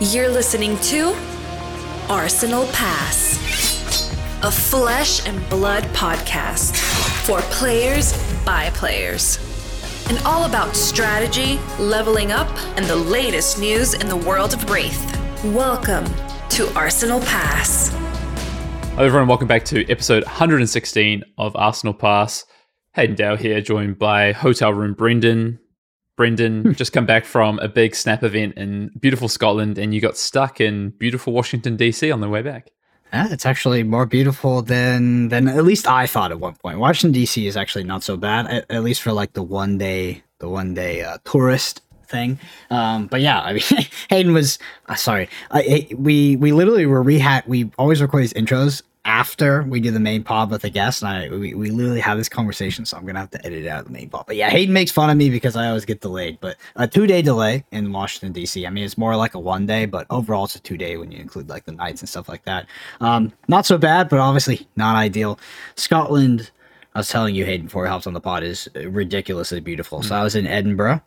You're listening to Arsenal Pass, a flesh and blood podcast for players by players. And all about strategy, leveling up, and the latest news in the world of Rathe. Welcome to Arsenal Pass. Hello, everyone. Welcome back to episode 116 of Arsenal Pass. Hayden Dale here, joined by Hotel Room Brendan. Brendan, just come back from a big snap event in beautiful Scotland, and you got stuck in beautiful Washington DC on the way back. Yeah, it's actually more beautiful than than at least I thought at one point. Washington DC is actually not so bad, at, at least for like the one day the one day uh, tourist thing. Um, but yeah, I mean, Hayden was uh, sorry. I, we we literally were rehat. We always record these intros after we do the main pod with the guest, and I we, we literally have this conversation, so I'm gonna have to edit it out the main pod. But yeah, Hayden makes fun of me because I always get delayed. But a two day delay in Washington D.C. I mean, it's more like a one day, but overall it's a two day when you include like the nights and stuff like that. Um, not so bad, but obviously not ideal. Scotland. I was telling you, Hayden, before we hopped on the pod, is ridiculously beautiful. So I was in Edinburgh.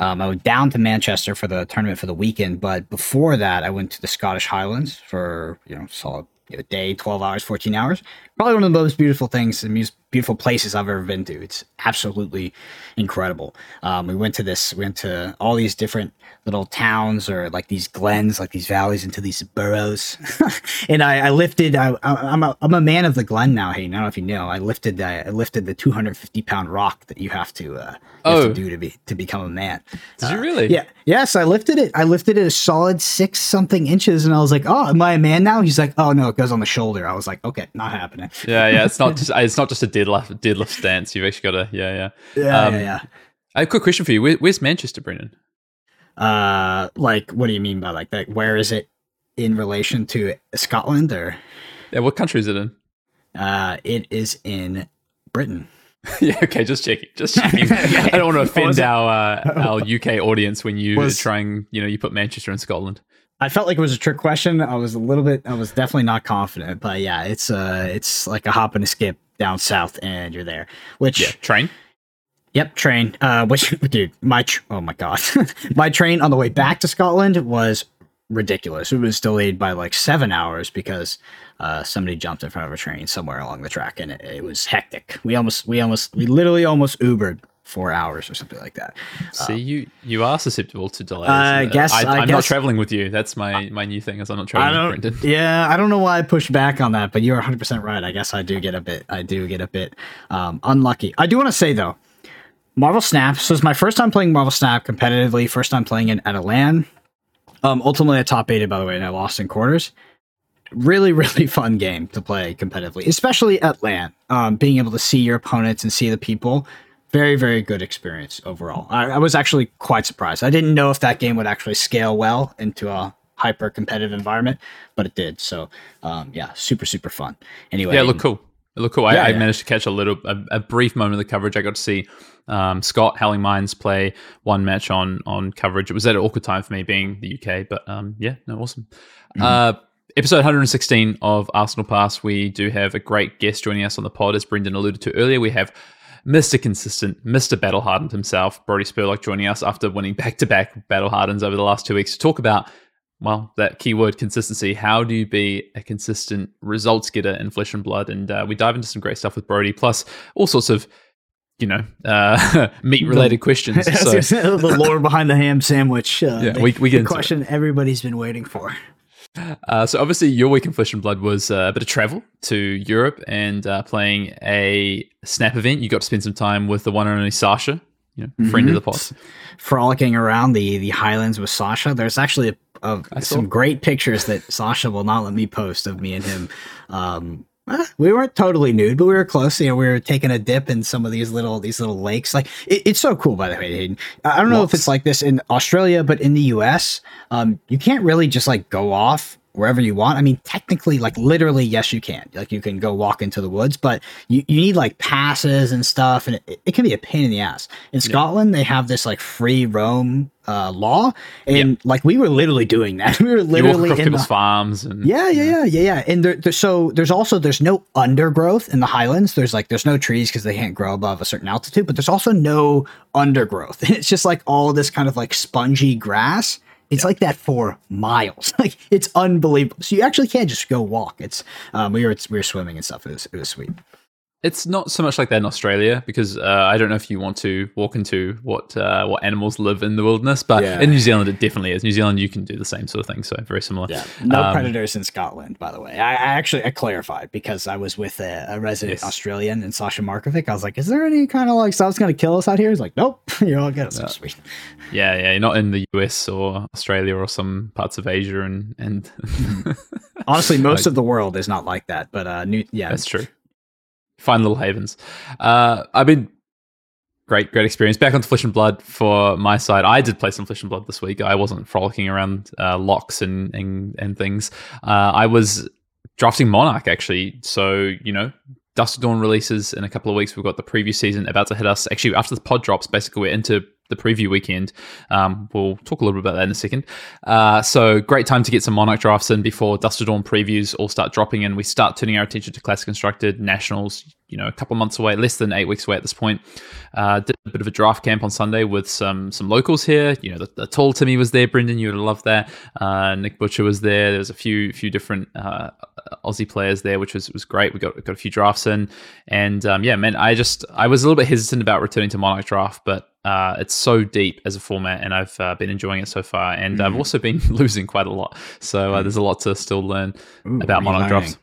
Um, I went down to Manchester for the tournament for the weekend, but before that, I went to the Scottish Highlands for you know solid you know, day, 12 hours, 14 hours. Probably one of the most beautiful things and most beautiful places I've ever been to. It's absolutely incredible. Um, we went to this, we went to all these different little towns or like these glens, like these valleys into these burrows. and I, I lifted, I, am a, I'm a man of the glen now. Hey, I don't know if you know, I lifted, I lifted the 250 pound rock that you have to, uh, you Oh. have to do to be, to become a man. Did you really? Yeah. Yes, I lifted it. I lifted it a solid six something inches, and I was like, "Oh, am I a man now?" He's like, "Oh no, it goes on the shoulder." I was like, "Okay, not happening." Yeah, yeah. It's not just it's not just a deadlift deadlift stance. You've actually got to yeah, yeah. Yeah, Um, yeah, yeah. I have a quick question for you. Where, where's Manchester, Brendan? Uh, like, what do you mean by like that? Where is it in relation to Scotland, or Yeah, what country is it in? uh, it is in Britain? yeah, okay, just checking. Just checking. I don't want to offend our uh, our UK audience when you Was- try and you know you put Manchester in Scotland. I felt like it was a trick question. I was a little bit. I was definitely not confident, but yeah, it's uh, it's like a hop and a skip down south, and you're there. Which Yeah, train. Yep, train. Uh, which dude, my tr- oh my god, my train on the way back to Scotland was ridiculous. It was delayed by like seven hours because uh, somebody jumped in front of a train somewhere along the track, and it, it was hectic. We almost, we almost, we literally almost Ubered four hours or something like that. See, you you are susceptible to delays. I Uh, guess- I, am not traveling with you. That's my my new thing. Is I'm not traveling with don't. Brendan. Yeah, I don't know why I pushed back on that, but you're 100 percent right. I guess I do get a bit. I do get a bit um, unlucky. I do want to say though, Marvel Snap. So it's my first time playing Marvel Snap competitively. First time playing it at a LAN. Um, ultimately, I top eighted by the way, and I lost in quarters. Really, really fun game to play competitively, especially at LAN. Um, being able to see your opponents and see the people. Very, very good experience overall. I, I was actually quite surprised. I didn't know if that game would actually scale well into a hyper competitive environment, but it did. So, um, yeah, super, super fun. Anyway, Yeah, look cool. It looked cool. I, Yeah, I managed to catch a little, a, a brief moment of the coverage. I got to see um, Scott Howling Minds play one match on on coverage. It was at an awkward time for me, being the UK, but um, yeah, no, awesome. Mm-hmm. Uh, episode 116 of Arsenal Pass. We do have a great guest joining us on the pod, as Brendan alluded to earlier. We have Mr. Consistent, Mr. Battle Hardened himself, Brodie Spurlock, joining us after winning back to back Battle Hardens over the last two weeks to talk about well, that keyword consistency. How do you be a consistent results getter in flesh and blood? And uh, we dive into some great stuff with Brodie, plus all sorts of, you know, uh, meat related questions. So, the lore behind the ham sandwich. Uh, Yeah, the- we- we get the into it. question everybody's been waiting for. uh, so obviously, your week in flesh and blood was uh, a bit of travel to Europe and uh, playing a snap event. You got to spend some time with the one and only Sasha, you know, friend of the pod. Frolicking around the the Highlands with Sasha. There's actually a, a, I saw. some great pictures that Sasha will not let me post of me and him. Um, eh, we weren't totally nude, but we were close. You know, we were taking a dip in some of these little these little lakes. Like it, it's so cool, by the way. Hayden. I I don't know if it's like this in Australia, but in the U.S., um, you can't really just like go off wherever you want. I mean, technically, like literally, yes, you can. Like you can go walk into the woods, but you, you need like passes and stuff, and it, it can be a pain in the ass. In Scotland, they have this like free roam uh, law, and like we were literally doing that. We were literally in the, farms and yeah, yeah, yeah, yeah, yeah. And there, there, so there's also there's no undergrowth in the highlands. There's like there's no trees because they can't grow above a certain altitude, but there's also no undergrowth. And it's just like all this kind of like spongy grass it's like that for miles. Like it's unbelievable. So you actually can't just go walk. It's um, we were we were swimming and stuff. It was it was sweet. It's not so much like that in Australia because uh, I don't know if you want to walk into what uh, what animals live in the wilderness, but Yeah. in New Zealand it definitely is. New Zealand you can do the same sort of thing, so very similar. Yeah, no Um, predators in Scotland, by the way. I, I actually I clarified because I was with a, a resident Yes. Australian and Sasha Markovic. I was like, "Is there any kind of like stuff's gonna kill us out here?" He's like, "Nope, you're all good." So sweet. Yeah, yeah, you're not in the US or Australia or some parts of Asia, and and Honestly, most Like- of the world is not like that, but uh, new, yeah, that's true. Find little havens. Uh, I've been great, great experience. Back onto Flesh and Blood for my side. I did play some Flesh and Blood this week. I wasn't frolicking around uh, locks and and, and things. Uh, I was drafting Monarch actually. So you know, Dusk Dawn releases in a couple of weeks. We've got the preview season about to hit us. Actually, after the pod drops, basically we're into the preview weekend. Um, we'll talk a little bit about that in a second. Uh, so great time to get some Monarch drafts in before Dusk Dawn previews all start dropping in. We start turning our attention to Classic Constructed Nationals. You know, a couple months away, less than eight weeks away at this point. Uh, did a bit of a draft camp on Sunday with some some locals here. You know, the, the tall Timmy was there. Brendan, you would have loved that. Uh, Nick Butcher was there. There was a few few different uh, Aussie players there, which was was great. We got got a few drafts in, and um, yeah, man, I just I was a little bit hesitant about returning to Monarch Draft, but uh, it's so deep as a format, and I've uh, been enjoying it so far. And I've also been losing quite a lot, so uh, there's a lot to still learn Ooh, about Monarch relearning. drafts.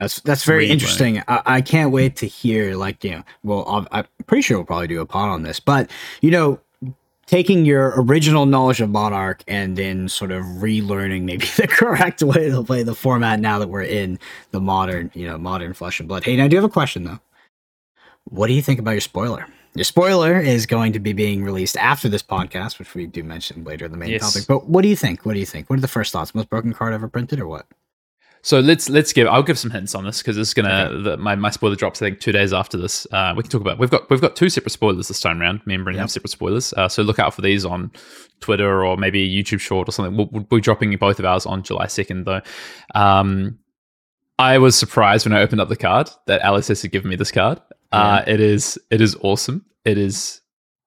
That's that's very interesting. I, I can't wait to hear like you know. Well, I'm, I'm pretty sure we'll probably do a pod on this, but you know, taking your original knowledge of Monarch and then sort of relearning maybe the correct way to play the format now that we're in the modern, you know, modern Flesh and Blood. Hey, now I do have a question though. What do you think about your spoiler? Your spoiler is going to be being released after this podcast, which we do mention later in the main Yes. topic. But what do you think? What do you think? What are the first thoughts? Most broken card ever printed, or what? So let's let's give. I'll give some hints on this because it's gonna Okay. the, my my spoiler drops. I think two days after this. Uh, we can talk about. We've got we've got two separate spoilers this time around. Me and Brendan have Yep. separate spoilers. Uh, so look out for these on Twitter or maybe a YouTube short or something. We'll, we'll be dropping both of ours on July second though. Um, I was surprised when I opened up the card that LSS had given me this card. Uh, it is it is awesome. It is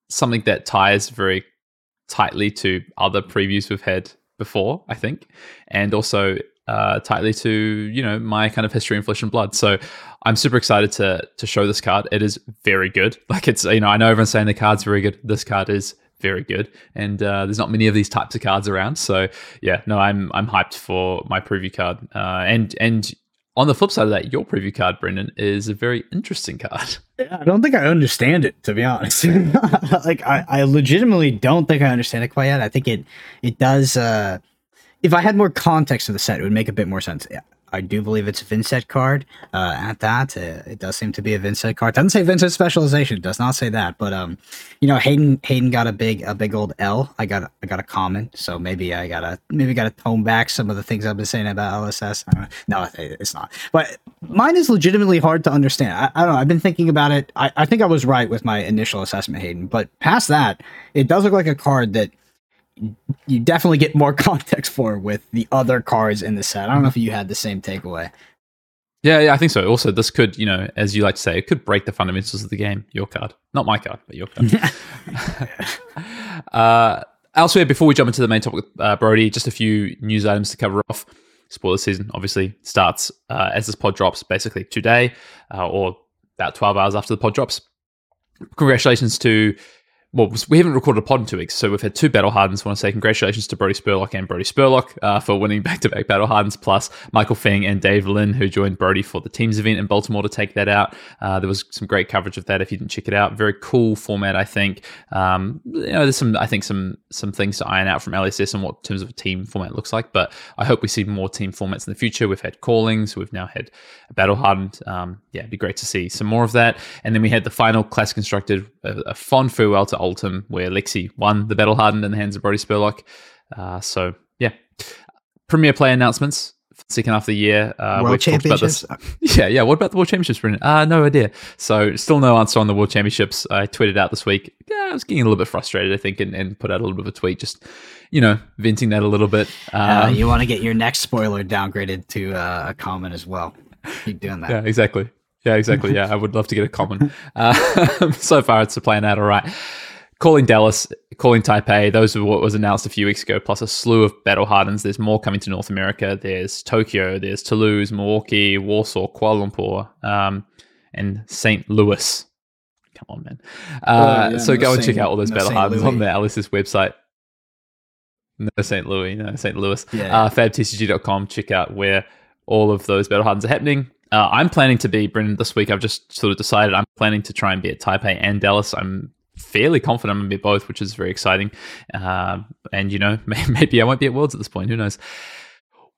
something that ties very tightly to other previews we've had before, I think, and also uh, tightly to you know my kind of history in flesh and blood. So I'm super excited to to show this card. It is very good. Like it's you know I know everyone's saying the card's very good. This card is very good, and uh, there's not many of these types of cards around. So yeah, no, I'm I'm hyped for my preview card. Uh, and and on the flip side of that, your preview card, Brendan, is a very interesting card. I don't think I understand it, to be honest. like I, I legitimately don't think I understand it quite yet. I think it it does uh if I had more context to the set, it would make a bit more sense. Yeah, I do believe it's a Vincent card. Uh, at that, uh, it does seem to be a Vincent card. Doesn't say Vincent specialization. Does not say that. But um, you know, Hayden Hayden got a big a big old L. I got a, I got a common. So maybe I gotta maybe gotta tone back some of the things I've been saying about LSS. No, it's not. But mine is legitimately hard to understand. I, I don't know. I've been thinking about it. I, I think I was right with my initial assessment, Hayden. But past that, it does look like a card that you definitely get more context for with the other cards in the set. I don't know if you had the same takeaway. Yeah, yeah, I think so. Also, this could, you know, as you like to say, it could break the fundamentals of the game. Your card, not my card, but your card. uh, elsewhere, before we jump into the main topic, uh, Brodie, just a few news items to cover off. Spoiler season obviously starts uh, as this pod drops, basically today uh, or about 12 hours after the pod drops. Congratulations to well, we haven't recorded a pod in two weeks, so we've had two battle hardens. I want to say congratulations to Brodie Spurlock and Brodie Spurlock uh, for winning back-to-back battle hardens, plus Michael Feng and Dave Lynn, who joined Brodie for the teams event in Baltimore to take that out. Uh, there was some great coverage of that. If you didn't check it out, very cool format, I think. Um, you know, there's some, I think, some some things to iron out from LSS and what terms of a team format looks like. But I hope we see more team formats in the future. We've had callings, we've now had a battle hardened. Um, yeah, it'd be great to see some more of that. And then we had the final class constructed, a, a fond farewell to Oldhim, where Lexi won the battle hardened in the hands of Brodie Spurlock. Uh, so yeah, premier play announcements. for the Second half of the year, uh, World we've talked about this. Championships? Yeah, yeah. What about the World Championships, Brendan? Uh, no idea. So, still no answer on the World Championships. I tweeted out this week. Yeah, I was getting a little bit frustrated, I think, and, and put out a little bit of a tweet, just, you know, venting that a little bit. Uh, Um, you want to get your next spoiler downgraded to uh, a comment as well. Keep doing that. yeah, exactly. Yeah, exactly. Yeah, I would love to get a common. Uh, so far, it's playing out all right. calling Dallas, calling Taipei. Those are what was announced a few weeks ago. Plus a slew of battle hardens. There's more coming to North America. There's Tokyo. There's Toulouse, Milwaukee, Warsaw, Kuala Lumpur, um, and St. Louis. Come on, man. Uh, oh, yeah, so no go and check out all those no battle hardens on the LSS website. No St. Louis, no St. Louis. Yeah. Uh, fabtcg.com. Check out where all of those battle hardens are happening. Uh, I'm planning to be Brendan this week. I've just sort of decided I'm planning to try and be at Taipei and Dallas. I'm fairly confident I'm going to be both, which is very exciting. Uh, and you know, maybe I won't be at Worlds at this point. Who knows?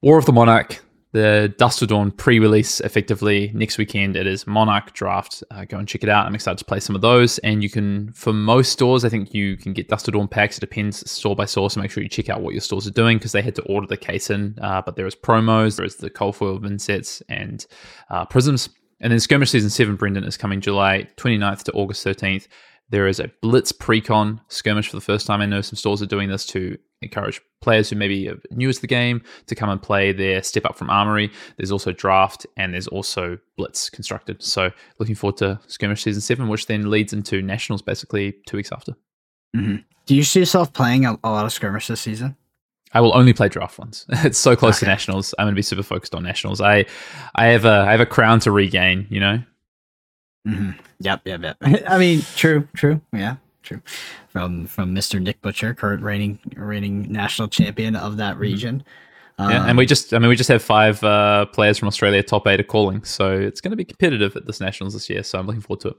War of the Monarch the Dusk Till Dawn pre-release effectively next weekend. It is Monarch Draft. Uh, go and check it out. I'm excited to play some of those. And you can, for most stores, I think you can get Dusk Till Dawn packs. It depends store by store, so make sure you check out what your stores are doing because they had to order the case in. Uh, but there is promos, there is the cold foil bin sets and uh, prisms. And then Skirmish Season 7, Brendan, is coming July 29th to August 13th. There is a Blitz Precon skirmish for the first time. I know some stores are doing this to encourage players who maybe are new to the game to come and play their step up from Armory. There's also Draft and there's also Blitz constructed. So looking forward to Skirmish Season 7, which then leads into Nationals basically two weeks after. Mm-hmm. Do you see yourself playing a, a, lot of Skirmish this season? I will only play draft ones. it's so close okay. to nationals. I'm going to be super focused on nationals. I, I have a, I have a crown to regain. You know. Mm-hmm. Yep, yep, yep. I mean, true, true. Yeah, true. From from Mr. Nick Butcher, current reigning reigning national champion of that mm-hmm. region. Um, yeah, and we just I mean we just have five uh, players from Australia top eight are calling, so it's going to be competitive at this nationals this year. So I'm looking forward to it.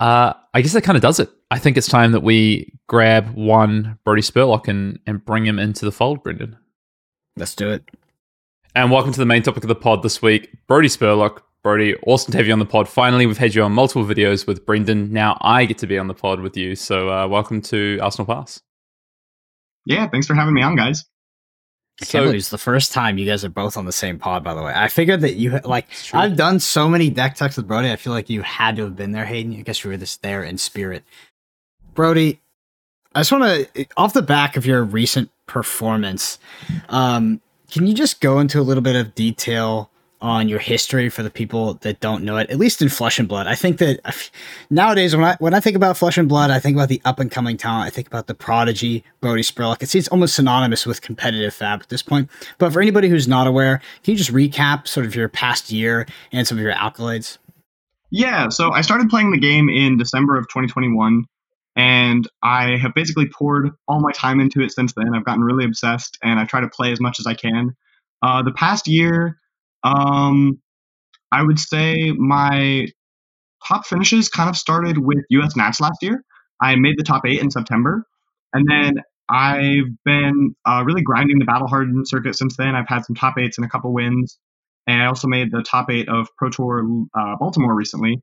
Uh, I guess that kind of does it. I think it's time that we grab one Brodie Spurlock and and bring him into the fold, Brendan. Let's do it. And welcome to the main topic of the pod this week, Brodie Spurlock, Brodie, awesome to have you on the pod. Finally, we've had you on multiple videos with Brendan. Now I get to be on the pod with you. So, uh, welcome to Arsenal Pass. Yeah, thanks for having me on, guys. I so, can't it's the first time you guys are both on the same pod. By the way, I figured that you like. I've done so many deck techs with Brodie. I feel like you had to have been there, Hayden. I guess you were just there in spirit. Brodie, I just want to, off the back of your recent performance, um, can you just go into a little bit of detail on your history for the people that don't know it, at least in Flesh and Blood. I think that nowadays, when I when I think about Flesh and Blood, I think about the up and coming talent. I think about the prodigy Brodie Spurlock. It seems almost synonymous with competitive fab at this point. But for anybody who's not aware, can you just recap sort of your past year and some of your accolades? Yeah, so I started playing the game in December of 2021, and I have basically poured all my time into it since then. I've gotten really obsessed, and I try to play as much as I can. Uh, the past year um, I would say my top finishes kind of started with US Nats last year. I made the top eight in September. And then I've been uh, really grinding the battle hardened circuit since then. I've had some top eights and a couple wins. And I also made the top eight of Pro Tour uh, Baltimore recently.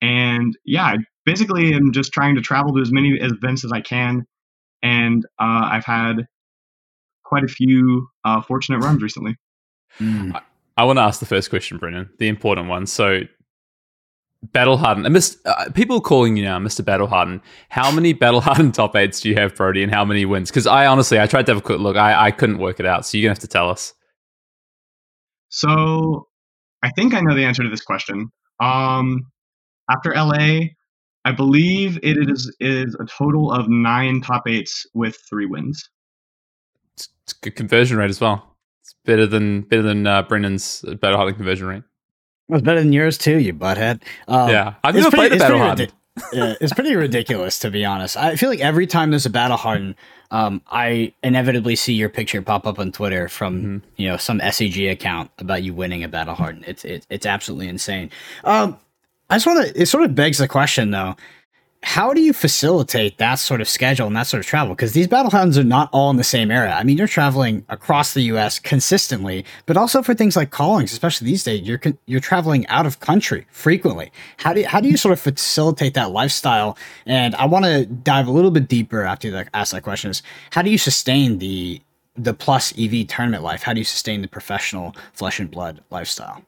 And yeah, I basically am just trying to travel to as many events as I can. And uh, I've had quite a few uh, fortunate runs recently. Mm. I want to ask the first question, Brennan, the important one. So, Battle Harden, Mr. Uh, people calling you now Mr. Battle Harden. How many Battle Harden top eights do you have, Brodie, and how many wins? Because I honestly, I tried to have a quick look. I, I couldn't work it out. So, you're going to have to tell us. So, I think I know the answer to this question. Um, after LA, I believe it is is a total of nine top eights with three wins. It's, it's good conversion rate as well. It's better than better than uh, Brennan's battle hardened conversion rate. It was better than yours too, you butthead. Um, yeah, I've never pretty, played a battle hardened. yeah, it's pretty ridiculous to be honest. I feel like every time there's a battle hardened, um, I inevitably see your picture pop up on Twitter from mm-hmm. you know some SCG account about you winning a battle hardened. It's it, it's absolutely insane. Um, I just want to. It sort of begs the question though how do you facilitate that sort of schedule and that sort of travel? Because these battle hounds are not all in the same area. I mean, you're traveling across the U.S. consistently, but also for things like callings, especially these days, you're you're traveling out of country frequently. How do you, how do you sort of facilitate that lifestyle? And I want to dive a little bit deeper after you ask that question: is how do you sustain the the plus EV tournament life? How do you sustain the professional flesh and blood lifestyle?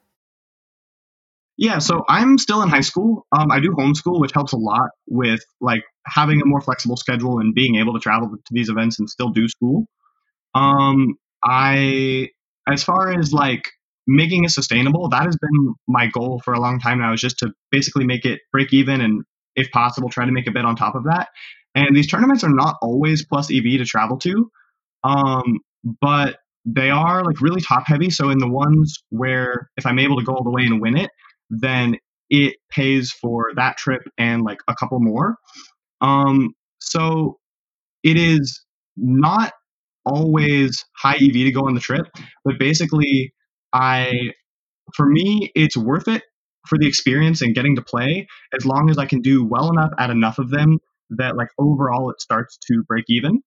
Yeah, so I'm still in high school. Um, I do homeschool, which helps a lot with like having a more flexible schedule and being able to travel to these events and still do school. Um, I, as far as like making it sustainable, that has been my goal for a long time now. Is just to basically make it break even and, if possible, try to make a bit on top of that. And these tournaments are not always plus EV to travel to, um, but they are like really top heavy. So in the ones where if I'm able to go all the way and win it, then it pays for that trip and like a couple more. Um, so it is not always high EV to go on the trip, but basically, I for me it's worth it for the experience and getting to play as long as I can do well enough at enough of them that like overall it starts to break even.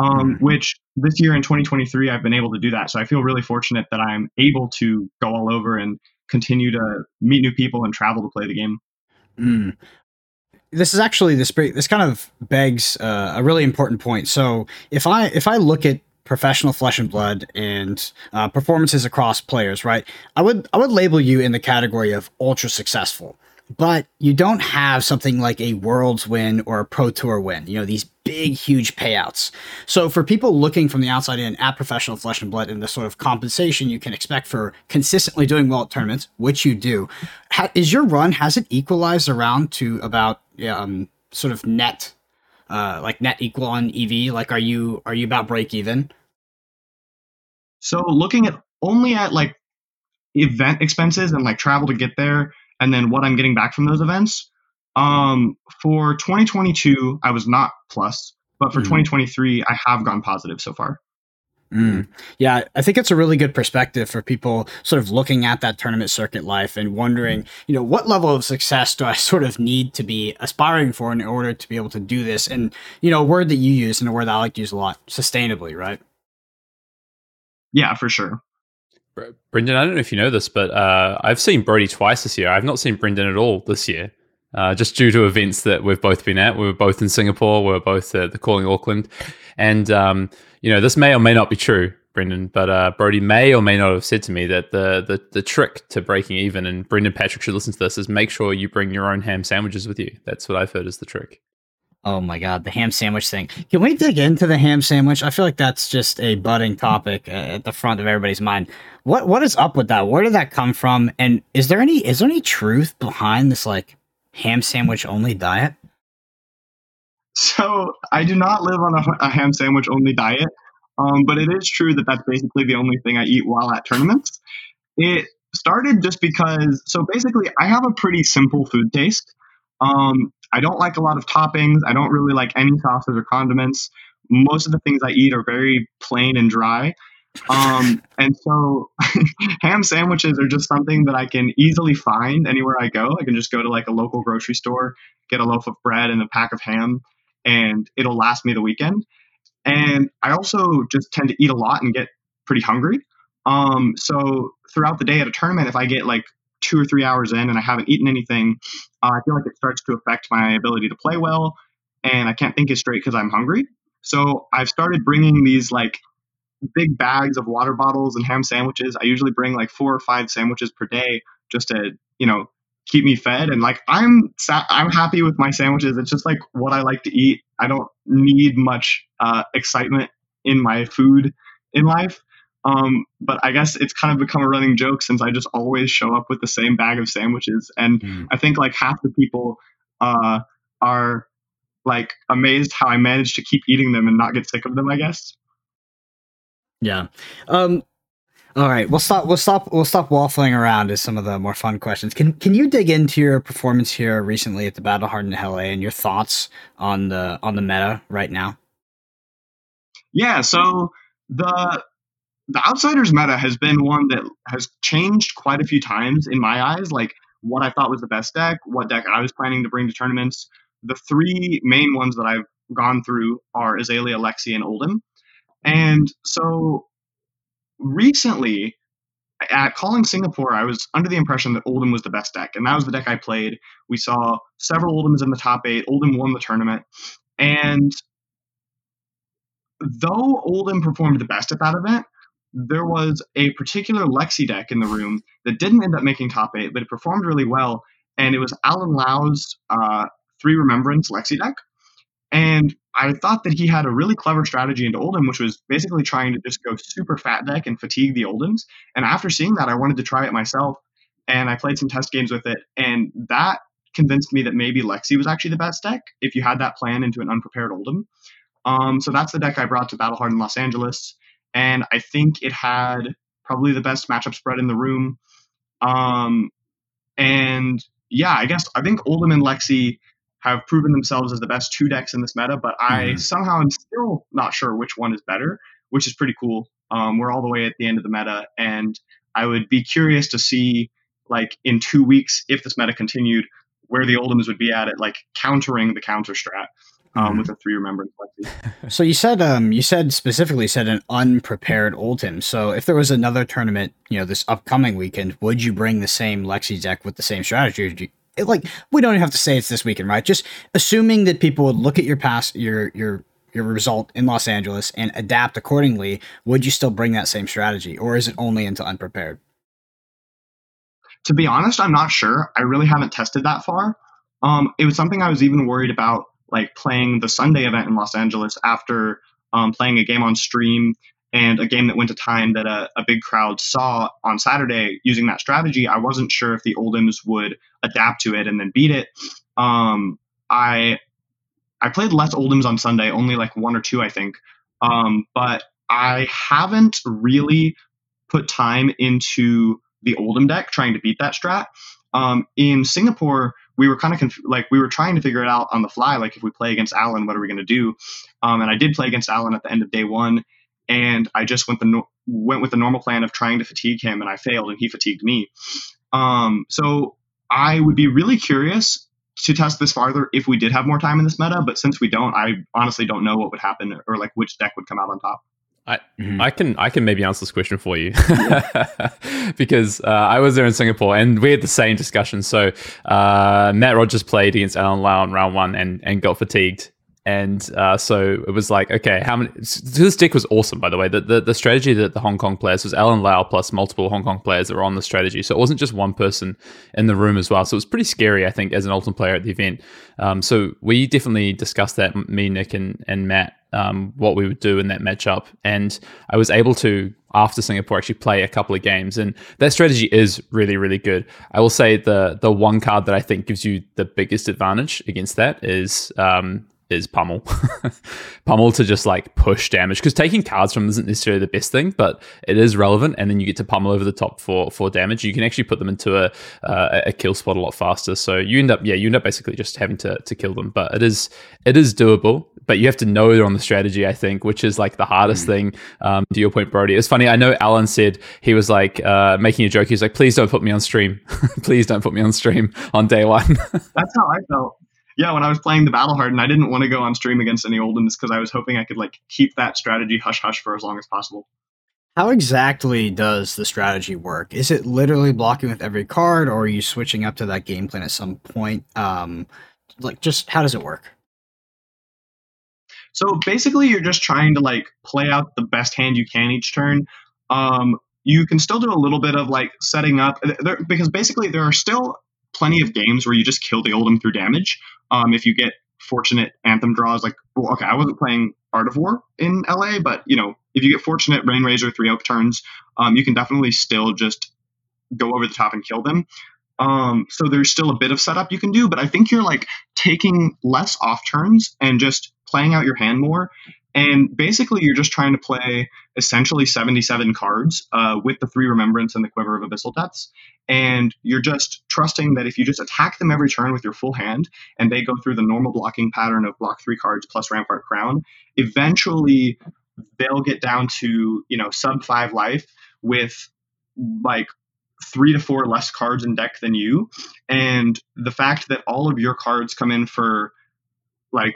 Um, mm-hmm. which this year in 2023 I've been able to do that. So I feel really fortunate that I'm able to go all over and continue to meet new people and travel to play the game. Mm this is actually this this kind of begs uh, a really important point. So if I if I look at professional flesh and blood and uh, performances across players, right? I would I would label you in the category of ultra successful but you don't have something like a world's win or a pro tour win you know these big huge payouts. So for people looking from the outside in at professional flesh and blood and the sort of compensation you can expect for consistently doing well at tournaments which you do ha- is your run has it equalized around to about um, sort of net uh, like net equal on ev like are you are you about break even? So looking at only at like event expenses and like travel to get there and then what I'm getting back from those events. Um, for 2022, I was not plus, but for mm. 2023, I have gone positive so far. Mm. Yeah, I think it's a really good perspective for people sort of looking at that tournament circuit life and wondering, you know, what level of success do I sort of need to be aspiring for in order to be able to do this? And, you know, a word that you use and a word that I like to use a lot sustainably, right? Yeah, for sure. Brendan, I don't know if you know this, but uh, I've seen Brodie twice this year. I've not seen Brendan at all this year, uh, just due to events that we've both been at. We were both in Singapore. We were both at the Calling Auckland, and um, you know this may or may not be true, Brendan. But uh, Brodie may or may not have said to me that the, the the trick to breaking even, and Brendan Patrick should listen to this, is make sure you bring your own ham sandwiches with you. That's what I've heard is the trick. Oh my god, the ham sandwich thing. Can we dig into the ham sandwich? I feel like that's just a budding topic uh, at the front of everybody's mind. What what is up with that? Where did that come from? And is there any is there any truth behind this like ham sandwich only diet? So I do not live on a, a ham sandwich only diet, um, but it is true that that's basically the only thing I eat while at tournaments. It started just because. So basically, I have a pretty simple food taste. Um, I don't like a lot of toppings. I don't really like any sauces or condiments. Most of the things I eat are very plain and dry. Um, and so ham sandwiches are just something that I can easily find anywhere I go. I can just go to like a local grocery store, get a loaf of bread and a pack of ham, and it'll last me the weekend. And I also just tend to eat a lot and get pretty hungry. Um, so throughout the day at a tournament, if I get like two or three hours in and I haven't eaten anything, uh, I feel like it starts to affect my ability to play well, and I can't think as straight because I'm hungry. So I've started bringing these like big bags of water bottles and ham sandwiches. I usually bring like four or five sandwiches per day just to you know keep me fed and like i'm i'm happy with my sandwiches it's just like what i like to eat i don't need much uh, excitement in my food in life um, but I guess it's kind of become a running joke since I just always show up with the same bag of sandwiches. And mm. I think like half the people uh, are like amazed how I managed to keep eating them and not get sick of them, I guess. Yeah. Um, all right, we'll stop. We'll stop. We'll stop waffling around as some of the more fun questions. Can Can you dig into your performance here recently at the Battle Hardened LA and your thoughts on the on the meta right now? Yeah. So the the Outsiders meta has been one that has changed quite a few times in my eyes. Like what I thought was the best deck, what deck I was planning to bring to tournaments. The three main ones that I've gone through are Azalea, Lexi, and Oldhim. And so recently at Calling Singapore, I was under the impression that Oldhim was the best deck, and that was the deck I played. We saw several Oldhims in the top eight. Oldhim won the tournament, and though Oldhim performed the best at that event, there was a particular Lexi deck in the room that didn't end up making top eight, but it performed really well. And it was Alan Lau's uh, Three Remembrance Lexi deck. And I thought that he had a really clever strategy into Oldhim, which was basically trying to just go super fat deck and fatigue the Oldhims. And after seeing that, I wanted to try it myself. And I played some test games with it. And that convinced me that maybe Lexi was actually the best deck if you had that plan into an unprepared Oldhim. Um, so that's the deck I brought to Battle Hard in Los Angeles, and I think it had probably the best matchup spread in the room. Um, and yeah, I guess I think Oldhim and Lexi have proven themselves as the best two decks in this meta, but I mm-hmm. somehow am still not sure which one is better, which is pretty cool. Um, we're all the way at the end of the meta, and I would be curious to see, like, in two weeks, if this meta continued, where the Oldhims would be at it, like countering the counter strat. Um, mm-hmm. with a three remembrance so you said um you said specifically said an unprepared Oldhim. So if there was another tournament, you know, this upcoming weekend, would you bring the same Lexi deck with the same strategy? like we don't even have to say it's this weekend, right? Just assuming that people would look at your past your your your result in Los Angeles and adapt accordingly, would you still bring that same strategy or is it only into unprepared? To be honest, I'm not sure. I really haven't tested that far. Um, it was something I was even worried about, like playing the Sunday event in Los Angeles after um, playing a game on stream and a game that went to time that a, a, big crowd saw on Saturday using that strategy, I wasn't sure if the Oldhims would adapt to it and then beat it. Um, I I played less Oldhims on Sunday, only like one or two, I think. Um, but I haven't really put time into the Oldhim deck trying to beat that strat. Um, in Singapore, we were kind of conf- like we were trying to figure it out on the fly. Like if we play against Alan, what are we going to do? Um, and I did play against Alan at the end of day one, and I just went the no- went with the normal plan of trying to fatigue him, and I failed, and he fatigued me. Um, so I would be really curious to test this farther if we did have more time in this meta, but since we don't, I honestly don't know what would happen or like which deck would come out on top. I, mm-hmm. I can I can maybe answer this question for you because uh, I was there in Singapore and we had the same discussion. So uh, Matt Rogers played against Alan Lau in round one and, and got fatigued and uh, so it was like, okay, how many? This deck was awesome, by the way. The, the, the strategy that the Hong Kong players was Alan Lau plus multiple Hong Kong players that were on the strategy. So it wasn't just one person in the room as well. So it was pretty scary, I think, as an Oldhim player at the event. Um, so we definitely discussed that, me, Nick, and, and Matt, um, what we would do in that matchup. And I was able to, after Singapore, actually play a couple of games. And that strategy is really, really good. I will say the the one card that I think gives you the biggest advantage against that is um, is pummel. pummel to just like push damage because taking cards from them isn't necessarily the best thing, but it is relevant. And then you get to pummel over the top for for damage. You can actually put them into a uh, a kill spot a lot faster. So you end up yeah you end up basically just having to to kill them. But it is it is doable. But you have to know they're on the strategy, I think, which is like the hardest mm. thing. Um, to your point, Brodie, it's funny. I know Alan said he was like uh, making a joke. He's like, "Please don't put me on stream. Please don't put me on stream on day one." That's how I felt yeah, when I was playing the Battle Hardened, I didn't want to go on stream against any Oldhims because I was hoping I could like keep that strategy hush hush for as long as possible. How exactly does the strategy work? Is it literally blocking with every card, or are you switching up to that game plan at some point? Um, like, just how does it work? So basically, you're just trying to like play out the best hand you can each turn. Um, you can still do a little bit of like setting up there, because basically there are still plenty of games where you just kill the Oldhim through damage. Um, if you get fortunate anthem draws, like well, okay, I wasn't playing Art of War in LA, but you know, if you get fortunate Rainrazor three oak turns, um, you can definitely still just go over the top and kill them. Um, so there's still a bit of setup you can do, but I think you're like taking less off turns and just playing out your hand more. And basically, you're just trying to play essentially 77 cards uh, with the three Remembrance and the Quiver of Abyssal Depths. And you're just trusting that if you just attack them every turn with your full hand and they go through the normal blocking pattern of block three cards plus Rampart Crown, eventually they'll get down to, you know, sub five life with like three to four less cards in deck than you. And the fact that all of your cards come in for like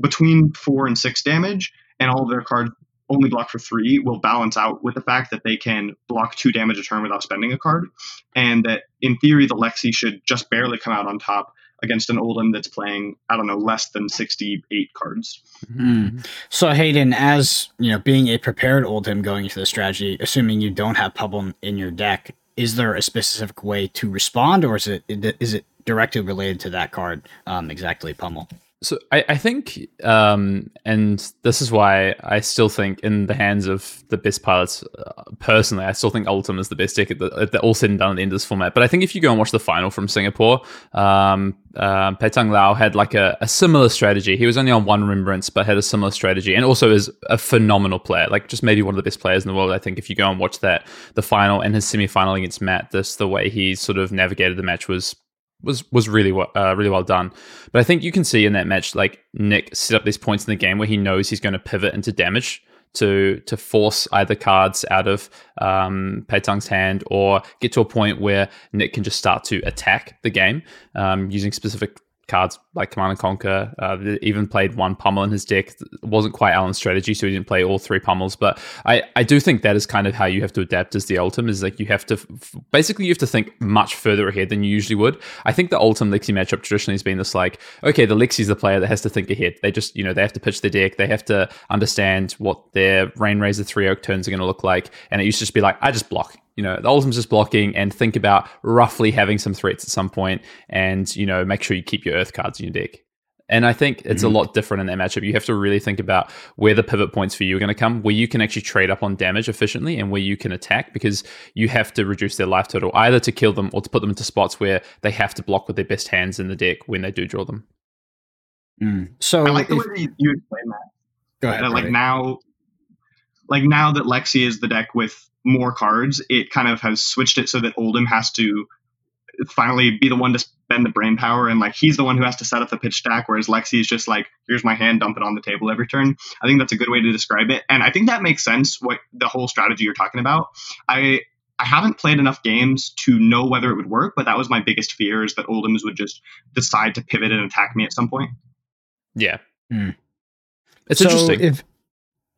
between four and six damage, and all of their cards only block for three will balance out with the fact that they can block two damage a turn without spending a card, and that in theory the Lexi should just barely come out on top against an Oldhim that's playing I don't know less than sixty eight cards. Mm. So Hayden, as you know, being a prepared Oldhim going into the strategy, assuming you don't have Pummel in your deck, is there a specific way to respond, or is it is it directly related to that card um, exactly Pummel? So I, I think, um, and this is why I still think, in the hands of the best pilots, uh, personally, I still think Oldhim is the best deck at the, at the, all said and done at the end of this format. But I think if you go and watch the final from Singapore, um, uh, Patang Lau had like a, a, similar strategy. He was only on one remembrance, but had a similar strategy, and also is a phenomenal player. Like just maybe one of the best players in the world. I think if you go and watch that, the final and his semi final against Matt, this the way he sort of navigated the match was was was really uh, really well done. But I think you can see in that match, like Nick set up these points in the game where he knows he's going to pivot into damage to to force either cards out of um, hand or get to a point where Nick can just start to attack the game um, using specific cards like Command and Conquer. Uh, even played one pummel in his deck. It wasn't quite Alan's strategy, so he didn't play all three pummels. But I, I do think that is kind of how you have to adapt as the Oldhim. Is like you have to basically you have to think much further ahead than you usually would. I think the Oldhim Lexi matchup traditionally has been this like okay, the Lexi's the player that has to think ahead. They just you know they have to pitch their deck. They have to understand what their Rainrazor three oak turns are going to look like. And it used to just be like I just block you know, the Oldhim's just blocking and think about roughly having some threats at some point and, you know, make sure you keep your earth cards in your deck. And I think it's mm-hmm. a lot different in that matchup. You have to really think about where the pivot points for you are going to come, where you can actually trade up on damage efficiently and where you can attack because you have to reduce their life total either to kill them or to put them into spots where they have to block with their best hands in the deck when they do draw them. Mm. So I like the way you explain that. Go ahead. That, like now, like now that Lexi is the deck with more cards, it kind of has switched it so that Oldhim has to finally be the one to spend the brain power and like he's the one who has to set up the pitch stack whereas lexi is just like here's my hand dump it on the table every turn. I think that's a good way to describe it and i think that makes sense what the whole strategy you're talking about. I i haven't played enough games to know whether it would work but that was my biggest fear is that oldhim's would just decide to pivot and attack me at some point. Yeah. Mm. it's so interesting. if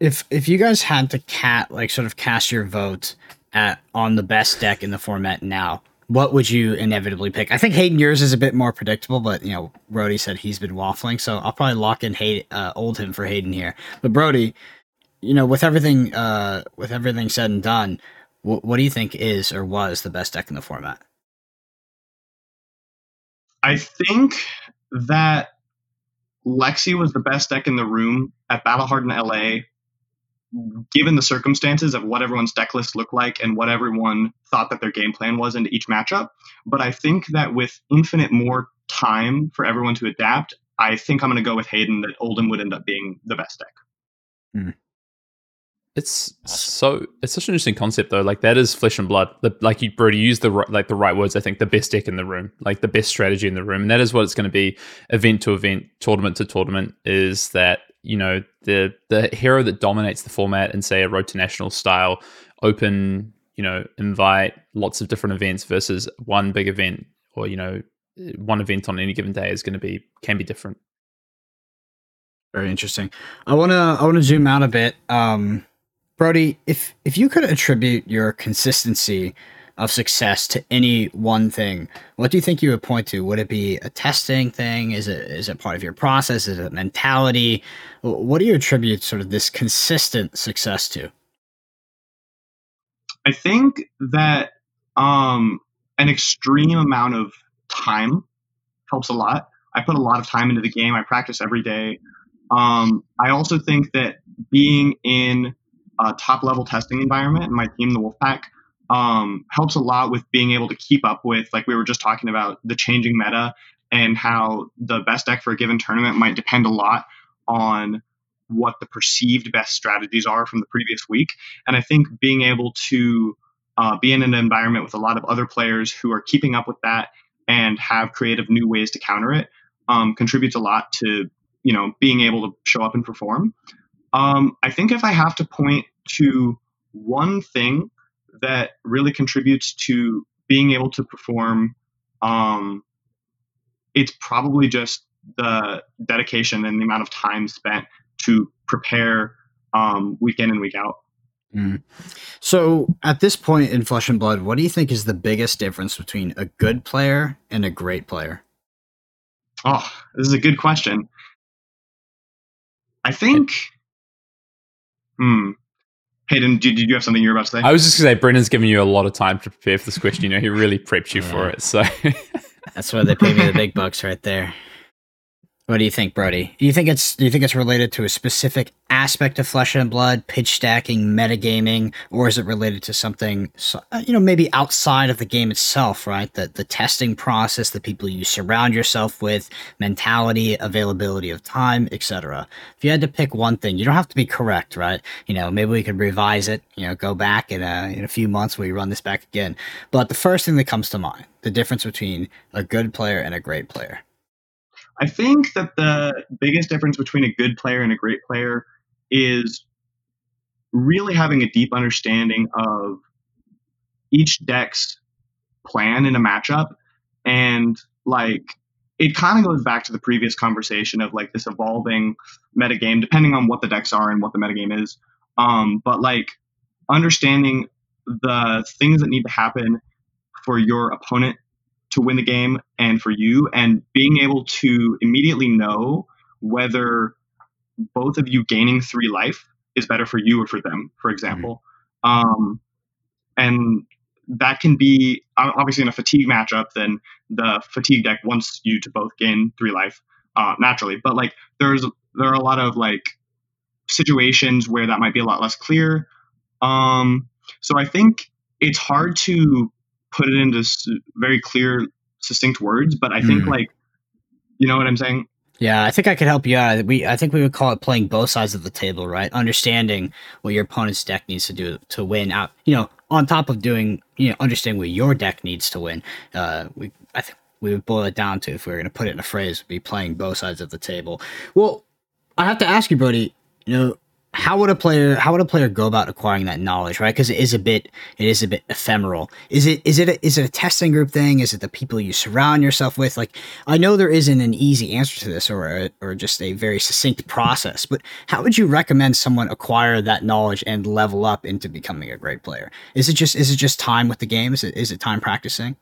if if you guys had to cat like sort of cast your vote at on the best deck in the format now, what would you inevitably pick? I think Hayden yours is a bit more predictable, but you know Brodie said he's been waffling, so I'll probably lock in Hayden, uh, Oldhim for Hayden here. But Brodie, you know, with everything uh, with everything said and done, wh- what do you think is or was the best deck in the format? I think that Lexi was the best deck in the room at Battle Hardened LA given the circumstances of what everyone's deck list looked like and what everyone thought that their game plan was into each matchup. But I think that with infinite more time for everyone to adapt, I think I'm going to go with Hayden that Oldhim would end up being the best deck. Hmm. It's so it's such an interesting concept though. Like that is flesh and blood. The, like you, Brodie, use the like the right words. I think the best deck in the room, like the best strategy in the room, and that is what it's going to be. Event to event, tournament to tournament, is that you know the the hero that dominates the format in say a road to national style open you know invite lots of different events versus one big event or you know one event on any given day is going to be can be different. Very interesting. I want to i want to zoom out a bit. Um brodie if if you could attribute your consistency of success to any one thing, what do you think you would point to? Would it be a testing thing? Is it is it part of your process? Is it mentality? What do you attribute sort of this consistent success to? I think that um, an extreme amount of time helps a lot. I put a lot of time into the game. I practice every day. Um, I also think that being in a top level testing environment, my team, the Wolfpack, um, helps a lot with being able to keep up with, like we were just talking about, the changing meta and how the best deck for a given tournament might depend a lot on what the perceived best strategies are from the previous week. And I think being able to uh, be in an environment with a lot of other players who are keeping up with that and have creative new ways to counter it um, contributes a lot to you know being able to show up and perform. Um, I think if I have to point to one thing that really contributes to being able to perform um, it's probably just the dedication and the amount of time spent to prepare um, week in and week out. Mm. So, at this point in Flesh and Blood, what do you think is the biggest difference between a good player and a great player? Oh, this is a good question. I think, hmm, Hayden, did, did you have something you were about to say? I was just going to say, Brendan's giving you a lot of time to prepare for this question. You know, he really prepped you yeah. for it. So that's why they pay me the big bucks right there. What do you think, Brodie? Do you think it's do you think it's related to a specific aspect of Flesh and Blood, pitch stacking, metagaming, or is it related to something uh, you know maybe outside of the game itself? Right, the the testing process, the people you surround yourself with, mentality, availability of time, etc. If you had to pick one thing, you don't have to be correct, right? You know, maybe we could revise it. You know, go back in a in a few months we run this back again. But the first thing that comes to mind, the difference between a good player and a great player. I think that the biggest difference between a good player and a great player is really having a deep understanding of each deck's plan in a matchup. And like it kind of goes back to the previous conversation of like this evolving metagame depending on what the decks are and what the metagame is. Um, but like understanding the things that need to happen for your opponent to win the game and for you, and being able to immediately know whether both of you gaining three life is better for you or for them, for example. Mm-hmm. Um, and that can be obviously in a fatigue matchup, then the fatigue deck wants you to both gain three life uh, naturally. But like there's there are a lot of like situations where that might be a lot less clear. Um, so I think it's hard to put it into very clear, succinct words. But I think mm. like, you know what I'm saying? Yeah, I think I could help you out. We, I think we would call it playing both sides of the table, right? Understanding what your opponent's deck needs to do to win out. You know, on top of doing, you know, understanding what your deck needs to win. Uh, we, I think we would boil it down to if we were going to put it in a phrase, would be playing both sides of the table. Well, I have to ask you, Brodie. You know, how would a player how would a player go about acquiring that knowledge right? Because it is a bit it is a bit ephemeral. Is it is it a, is it a testing group thing? Is it the people you surround yourself with? Like i know there isn't an easy answer to this or a, or just a very succinct process but how would you recommend someone acquire that knowledge and level up into becoming a great player? Is it just is it just time with the game? Is it is it time practicing?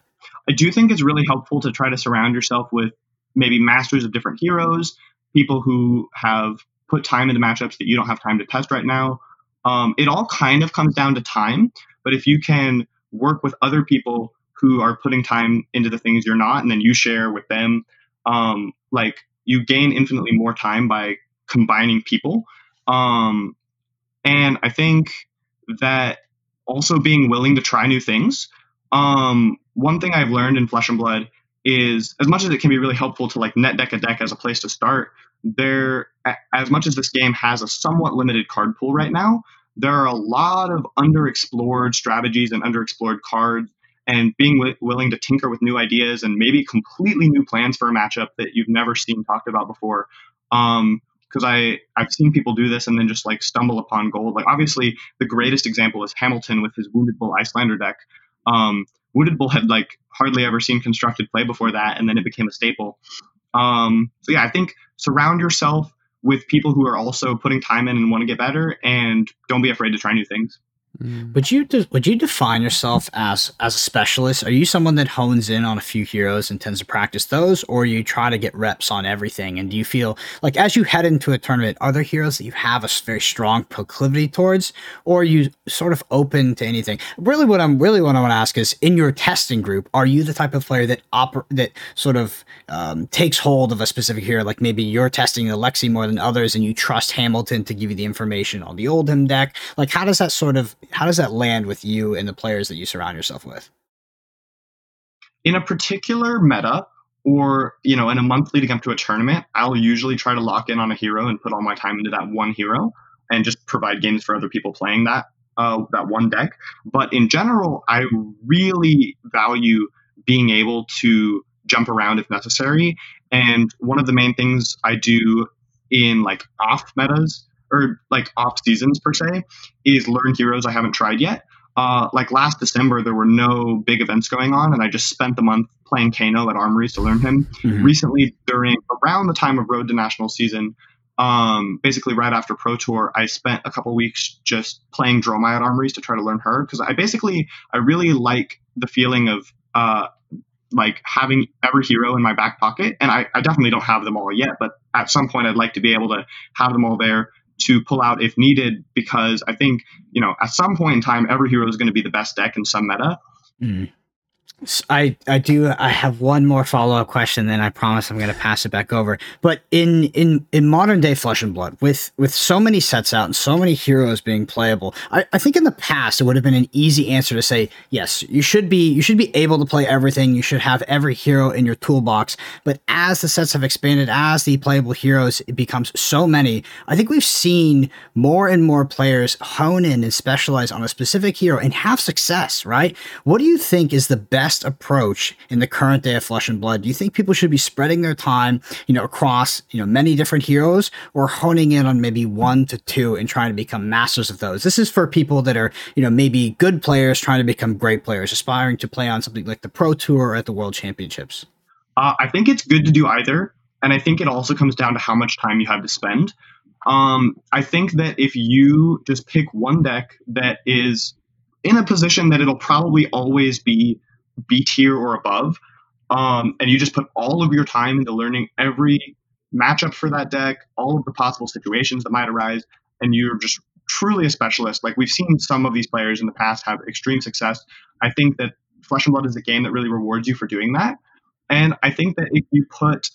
I do think it's really helpful to try to surround yourself with maybe masters of different heroes people who have put time into matchups that you don't have time to test right now. Um, it all kind of comes down to time, but if you can work with other people who are putting time into the things you're not, and then you share with them, um, like you gain infinitely more time by combining people. Um, and I think that also being willing to try new things. Um, one thing I've learned in Flesh and Blood is as much as it can be really helpful to like net deck a deck as a place to start, there as much as this game has a somewhat limited card pool right now, there are a lot of underexplored strategies and underexplored cards and being w- willing to tinker with new ideas and maybe completely new plans for a matchup that you've never seen talked about before. Um, because I I've seen people do this and then just like stumble upon gold. Like obviously the greatest example is Hamilton with his Wounded Bull Icelander deck. Um, Wounded Bull had like hardly ever seen constructed play before that, and then it became a staple. Um, so yeah, I think surround yourself with people who are also putting time in and want to get better, and don't be afraid to try new things. Mm. Would you de- would you define yourself as as a specialist? Are you someone that hones in on a few heroes and tends to practice those, or you try to get reps on everything? And do you feel like as you head into a tournament, are there heroes that you have a very strong proclivity towards, or are you sort of open to anything? Really, what I'm really what I want to ask is, in your testing group, are you the type of player that oper- that sort of um, takes hold of a specific hero? Like maybe you're testing Alexi more than others, and you trust Hamilton to give you the information on the Oldhim deck. Like, how does that sort of how does that land with you and the players that you surround yourself with? In a particular meta, or you know, in a month leading up to a tournament, I'll usually try to lock in on a hero and put all my time into that one hero, and just provide games for other people playing that uh, that one deck. But in general, I really value being able to jump around if necessary. And one of the main things I do in like off metas or like off seasons per se is learn heroes I haven't tried yet. Uh, like last December, there were no big events going on, and I just spent the month playing Kano at Armories to learn him. Mm-hmm. Recently, during around the time of Road to National season, um, basically right after Pro Tour, I spent a couple weeks just playing Dromai at Armories to try to learn her because I basically I really like the feeling of uh, like having every hero in my back pocket, and I, I definitely don't have them all yet, but at some point I'd like to be able to have them all there to pull out if needed because I think, you know, at some point in time, every hero is going to be the best deck in some meta. Mm. I, I do I have one more follow up question, then I promise I'm going to pass it back over. But in in in modern day Flesh and Blood, with with so many sets out and so many heroes being playable, I, I think in the past it would have been an easy answer to say yes, you should be you should be able to play everything. You should have every hero in your toolbox. But as the sets have expanded, as the playable heroes it becomes so many, I think we've seen more and more players hone in and specialize on a specific hero and have success. Right? What do you think is the best best approach in the current day of Flesh and Blood? Do you think people should be spreading their time, you know, across you know many different heroes, or honing in on maybe one to two and trying to become masters of those? This is for people that are you know maybe good players trying to become great players, aspiring to play on something like the Pro Tour or at the World Championships. Uh, I think it's good to do either, and I think it also comes down to how much time you have to spend. Um, I think that if you just pick one deck that is in a position that it'll probably always be B tier or above. Um, and you just put all of your time into learning every matchup for that deck, all of the possible situations that might arise, and you're just truly a specialist. Like we've seen some of these players in the past have extreme success. I think that Flesh and Blood is a game that really rewards you for doing that. And I think that if you put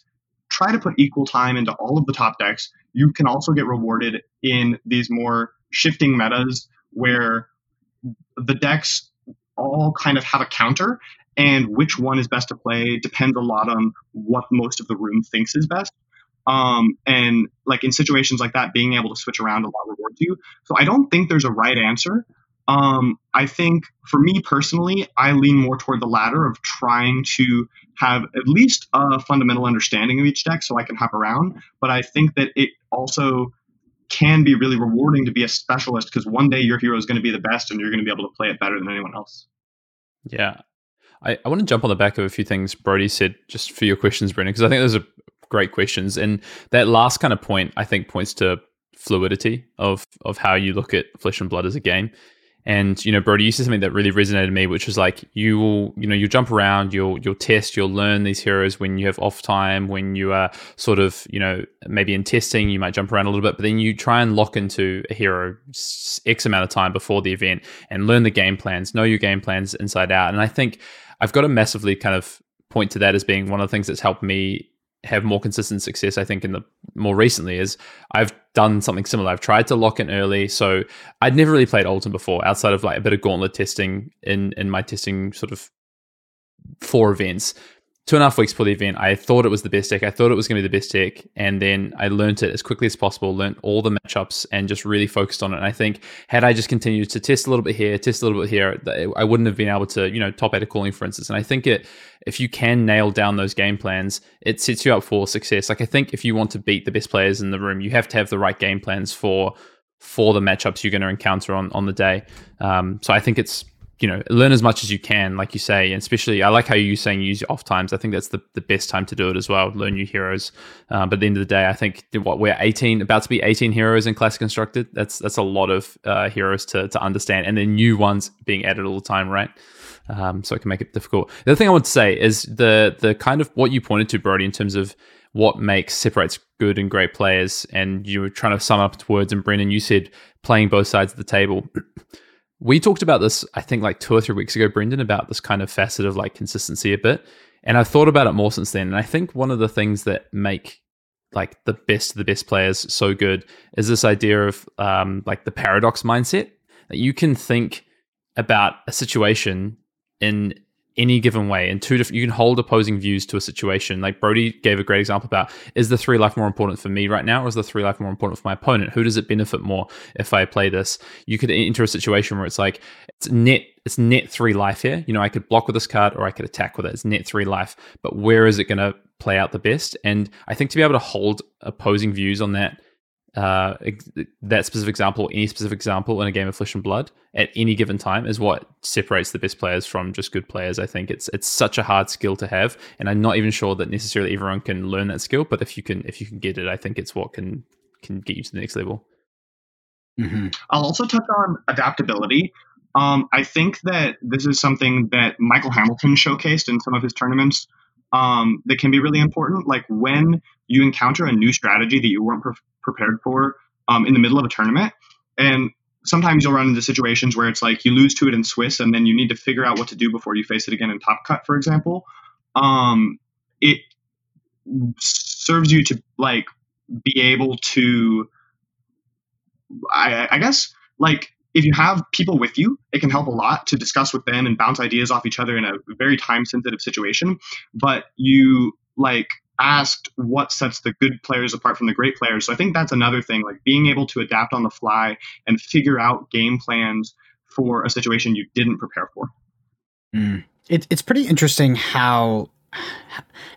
try to put equal time into all of the top decks, you can also get rewarded in these more shifting metas where the decks all kind of have a counter, and which one is best to play depends a lot on what most of the room thinks is best. Um, and like in situations like that, being able to switch around a lot rewards you. So I don't think there's a right answer. Um, I think for me personally, I lean more toward the latter of trying to have at least a fundamental understanding of each deck so I can hop around. But I think that it also can be really rewarding to be a specialist because one day your hero is going to be the best and you're going to be able to play it better than anyone else. Yeah. I, I want to jump on the back of a few things Brodie said just for your questions, Brendan, because I think those are great questions. And that last kind of point, I think, points to fluidity of of how you look at Flesh and Blood as a game. And you know, Brodie, you said something that really resonated with me, which was like you will, you know, you'll jump around, you'll you'll test, you'll learn these heroes when you have off time, when you are sort of, you know, maybe in testing, you might jump around a little bit, but then you try and lock into a hero X amount of time before the event and learn the game plans, know your game plans inside out. And I think I've got to massively kind of point to that as being one of the things that's helped me have more consistent success, I think, in the more recently is I've done something similar. I've tried to lock in early. So I'd never really played Oldhim before outside of like a bit of gauntlet testing in in my testing sort of four events two and a half weeks before the event, I thought it was the best deck. I thought it was going to be the best deck. And then I learned it as quickly as possible, learned all the matchups and just really focused on it. And I think had I just continued to test a little bit here, test a little bit here, I wouldn't have been able to, you know, top eight of calling, for instance. And I think it, if you can nail down those game plans, it sets you up for success. Like I think if you want to beat the best players in the room, you have to have the right game plans for for the matchups you're going to encounter on on the day. Um, so I think it's you know learn as much as you can like you say and especially i like how you saying use your off times. I think that's the, the best time to do it as well learn new heroes. Uh, but at the end of the day i think what we're 18 about to be 18 heroes in classic constructed that's that's a lot of uh, heroes to, to understand and then new ones being added all the time right? Um, so it can make it difficult. The other thing i want to say is the the kind of what you pointed to brodie in terms of what makes separates good and great players and you were trying to sum up words and brendan you said playing both sides of the table we talked about this, I think, like two or three weeks ago, Brendan, about this kind of facet of like consistency a bit. And I've thought about it more since then. And I think one of the things that make like the best of the best players so good is this idea of um, like the paradox mindset that you can think about a situation in any given way in two different you can hold opposing views to a situation. Like brodie gave a great example about is the three life more important for me right now or is the three life more important for my opponent? Who does it benefit more if i play this? You could enter a situation where it's like it's net it's net three life here. You know i could block with this card or i could attack with it. It's net three life but where is it going to play out the best? And i think to be able to hold opposing views on that uh, that specific example, any specific example in a game of Flesh and Blood at any given time is what separates the best players from just good players. I think it's it's such a hard skill to have, and I'm not even sure that necessarily everyone can learn that skill. But if you can, if you can get it, I think it's what can can get you to the next level. Mm-hmm. I'll also touch on adaptability. Um, I think that this is something that Michael Hamilton showcased in some of his tournaments um, that can be really important. Like when you encounter a new strategy that you weren't pre- prepared for um, in the middle of a tournament, and sometimes you'll run into situations where it's like you lose to it in Swiss and then you need to figure out what to do before you face it again in Top Cut, for example. Um, it serves you to like be able to, I, I guess, like if you have people with you, it can help a lot to discuss with them and bounce ideas off each other in a very time sensitive situation. But you like asked what sets the good players apart from the great players. So I think that's another thing, like being able to adapt on the fly and figure out game plans for a situation you didn't prepare for. Mm. It, it's pretty interesting how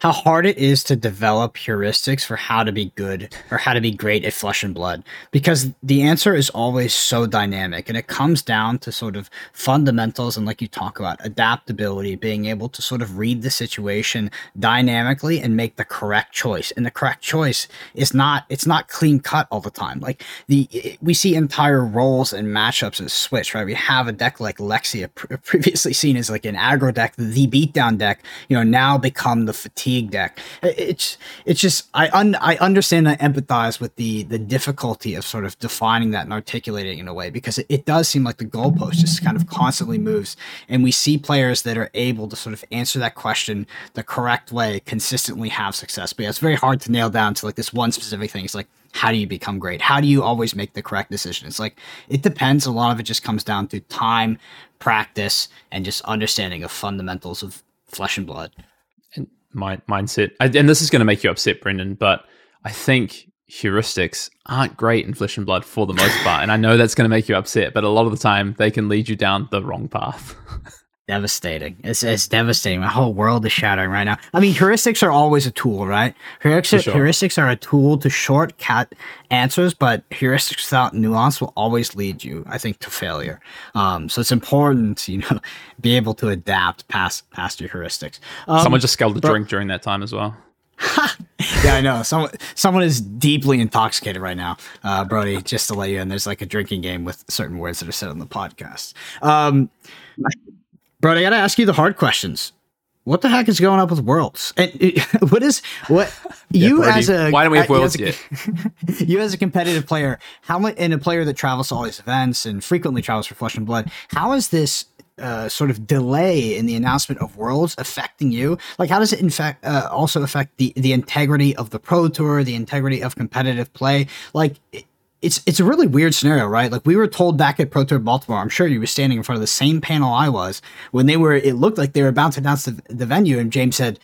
how hard it is to develop heuristics for how to be good or how to be great at flesh and blood because the answer is always so dynamic and it comes down to sort of fundamentals and like you talk about adaptability being able to sort of read the situation dynamically and make the correct choice. And the correct choice is not it's not clean cut all the time. Like the we see entire roles and matchups as switch right? We have a deck like lexia previously seen as like an aggro deck the beatdown deck you know now become the fatigue deck. It's it's just I un, I understand and I empathize with the the difficulty of sort of defining that and articulating in a way because it, it does seem like the goalpost just kind of constantly moves, and we see players that are able to sort of answer that question the correct way, consistently have success. But yeah, it's very hard to nail down to like this one specific thing. It's like how do you become great? How do you always make the correct decision? It's like it depends. A lot of it just comes down to time, practice, and just understanding of fundamentals of flesh and blood my mindset. I, and this is going to make you upset, Brendan, but I think heuristics aren't great in Flesh and Blood for the most part. and I know that's going to make you upset, but a lot of the time they can lead you down the wrong path. devastating. It's, it's devastating. My whole world is shattering right now. I mean, heuristics are always a tool, right? Heuristics, sure. heuristics are a tool to shortcut answers, but heuristics without nuance will always lead you, I think, to failure. Um, so it's important to, you know, be able to adapt past past your heuristics. Um, Someone just scalded a drink during that time as well. yeah, I know. Someone someone is deeply intoxicated right now, uh, Brodie. Just to let you in, there's like a drinking game with certain words that are said on the podcast. Um, Bro, I gotta ask you the hard questions. What the heck is going up with worlds? And what is what yeah, you as a why don't we have worlds a, yet? you as a competitive player, how much and a player that travels to all these events and frequently travels for Flesh and Blood, how is this uh, sort of delay in the announcement of worlds affecting you? Like, how does it in fact uh, also affect the the integrity of the pro tour, the integrity of competitive play? Like, it's it's a really weird scenario, right? Like we were told back at Pro Tour Baltimore, I'm sure you were standing in front of the same panel I was when they were. It looked like they were about to announce the, the venue, and James said,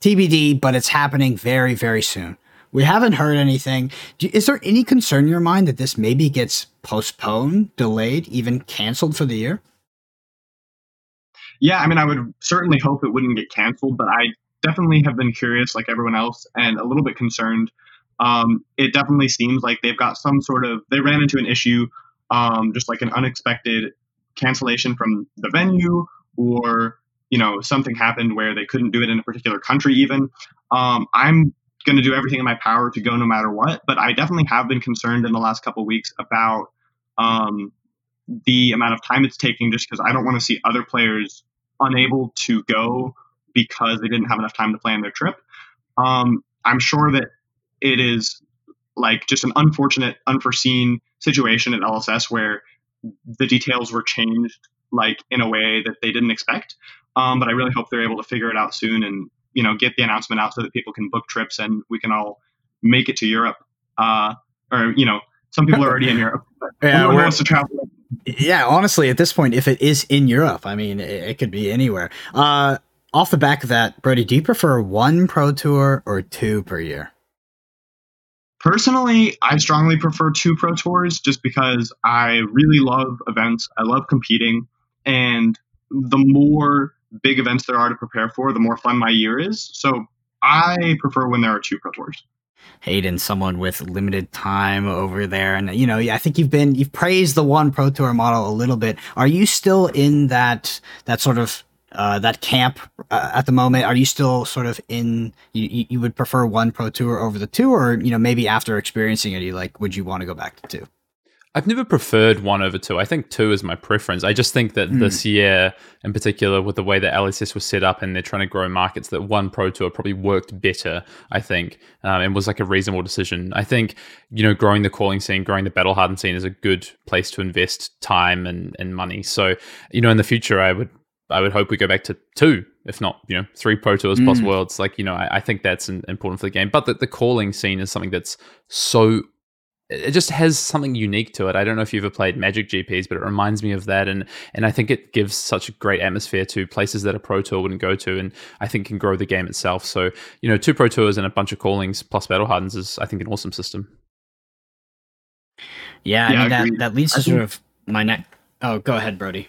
"TBD, but it's happening very very soon." We haven't heard anything. Is there any concern in your mind that this maybe gets postponed, delayed, even canceled for the year? Yeah, I mean, I would certainly hope it wouldn't get canceled, but I definitely have been curious, like everyone else, and a little bit concerned um, it definitely seems like they've got some sort of they ran into an issue, um, just like an unexpected cancellation from the venue, or you know something happened where they couldn't do it in a particular country. Even um, I'm going to do everything in my power to go no matter what, but I definitely have been concerned in the last couple weeks about um, the amount of time it's taking, just because I don't want to see other players unable to go because they didn't have enough time to plan their trip. Um, I'm sure that it is like just an unfortunate, unforeseen situation at LSS where the details were changed like in a way that they didn't expect. Um, but I really hope they're able to figure it out soon and you know get the announcement out so that people can book trips and we can all make it to Europe. Uh, or you know, some people are already in Europe. yeah, wants to travel. Yeah, honestly, at this point, if it is in Europe, I mean, it, it could be anywhere. Uh, off the back of that, Brodie, do you prefer one pro tour or two per year? Personally, I strongly prefer two pro tours just because I really love events. I love competing. And the more big events there are to prepare for, the more fun my year is. So I prefer when there are two pro tours. Hayden, someone with limited time over there, and you know, I think you've been you've praised the one pro tour model a little bit. Are you still in that that sort of uh, that camp uh, at the moment? Are you still sort of in? You, you would prefer one pro tour over the two, or you know maybe after experiencing it, you like would you want to go back to two? I've never preferred one over two. I think two is my preference. I just think that mm. this year, in particular, with the way that LSS was set up and they're trying to grow markets, that one Pro Tour probably worked better. I think, um, and was like a reasonable decision. I think you know, growing the calling scene, growing the battle hardened scene is a good place to invest time and and money. So you know, in the future, I would I would hope we go back to two, if not, you know, three Pro Tours mm. plus Worlds. Like, you know, I, I think that's an, important for the game. But the, the calling scene is something that's so it just has something unique to it. I don't know if you've ever played Magic GPs, but it reminds me of that, and and I think it gives such a great atmosphere to places that a pro tour wouldn't go to, and I think can grow the game itself. So you know, two pro tours and a bunch of callings plus battle hardens is I think an awesome system. Yeah, yeah I mean that that leads to sort of my next. Oh, go ahead, Brodie.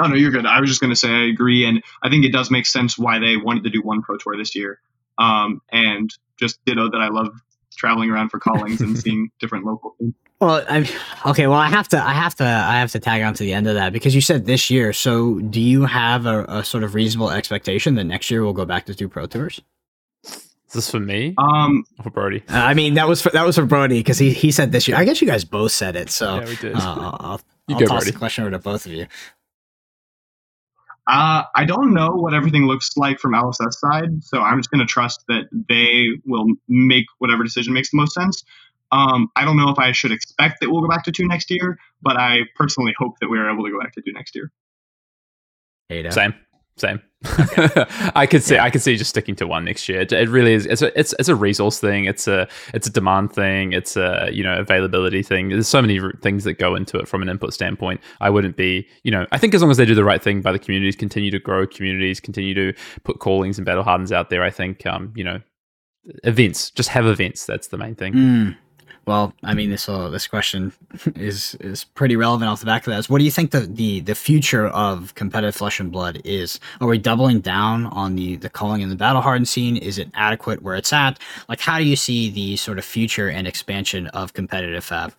Oh no, you're good. I was just going to say I agree, and I think it does make sense why they wanted to do one pro tour this year. Um, and just ditto that I love traveling around for callings and seeing different local things. Well, I okay. Well, I have to, I have to, I have to tag on to the end of that because you said this year. So, do you have a, a sort of reasonable expectation that next year we'll go back to two pro tours? Is this for me? Um, for Brodie? Uh, I mean, that was for, that was for Brodie because he he said this year. I guess you guys both said it. So yeah, we did. Uh, I'll, I'll go, toss Brodie. the question over to both of you. Uh, I don't know what everything looks like from LSS side, so I'm just going to trust that they will make whatever decision makes the most sense. Um, I don't know if I should expect that we'll go back to two next year, but I personally hope that we're able to go back to two next year. Ada. Same same. I could see. Yeah. I could see just sticking to one next year. It, it, really is. It's a it's it's a resource thing. It's a it's a demand thing. It's a you know availability thing. There's so many things that go into it from an input standpoint. I wouldn't be you know. I think as long as they do the right thing by the communities, continue to grow communities, continue to put callings and battle hardens out there. I think um you know events just have events. That's the main thing. Mm. Well, I mean, this uh, this question is is pretty relevant off the back of that. Is what do you think the, the the future of competitive Flesh and Blood is? Are we doubling down on the the calling and the battle hardened scene? Is it adequate where it's at? Like, how do you see the sort of future and expansion of competitive Fab?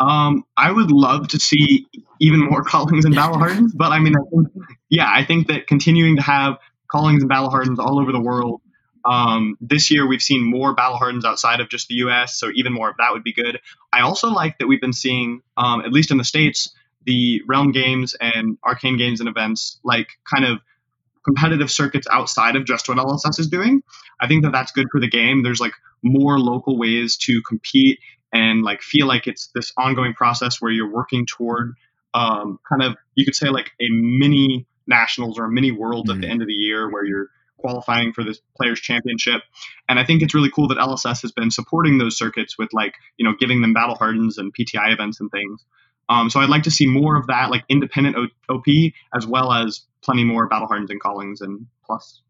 Um, I would love to see even more callings and battle hardens, but I mean, I think, yeah, I think that continuing to have callings and battle hardens all over the world um, this year, we've seen more battle hardens outside of just the US, so even more of that would be good. I also like that we've been seeing, um, at least in the States, the Realm games and Arcane games and events, like kind of competitive circuits outside of just what LSS is doing. I think that that's good for the game. There's like more local ways to compete and like feel like it's this ongoing process where you're working toward um, kind of, you could say like a mini nationals or a mini world mm-hmm. at the mm-hmm. end of the year where you're qualifying for this players championship. And i think it's really cool that lss has been supporting those circuits with like you know giving them battle hardens and pti events and things. Um, so i'd like to see more of that like independent op as well as plenty more battle hardens and callings and plus.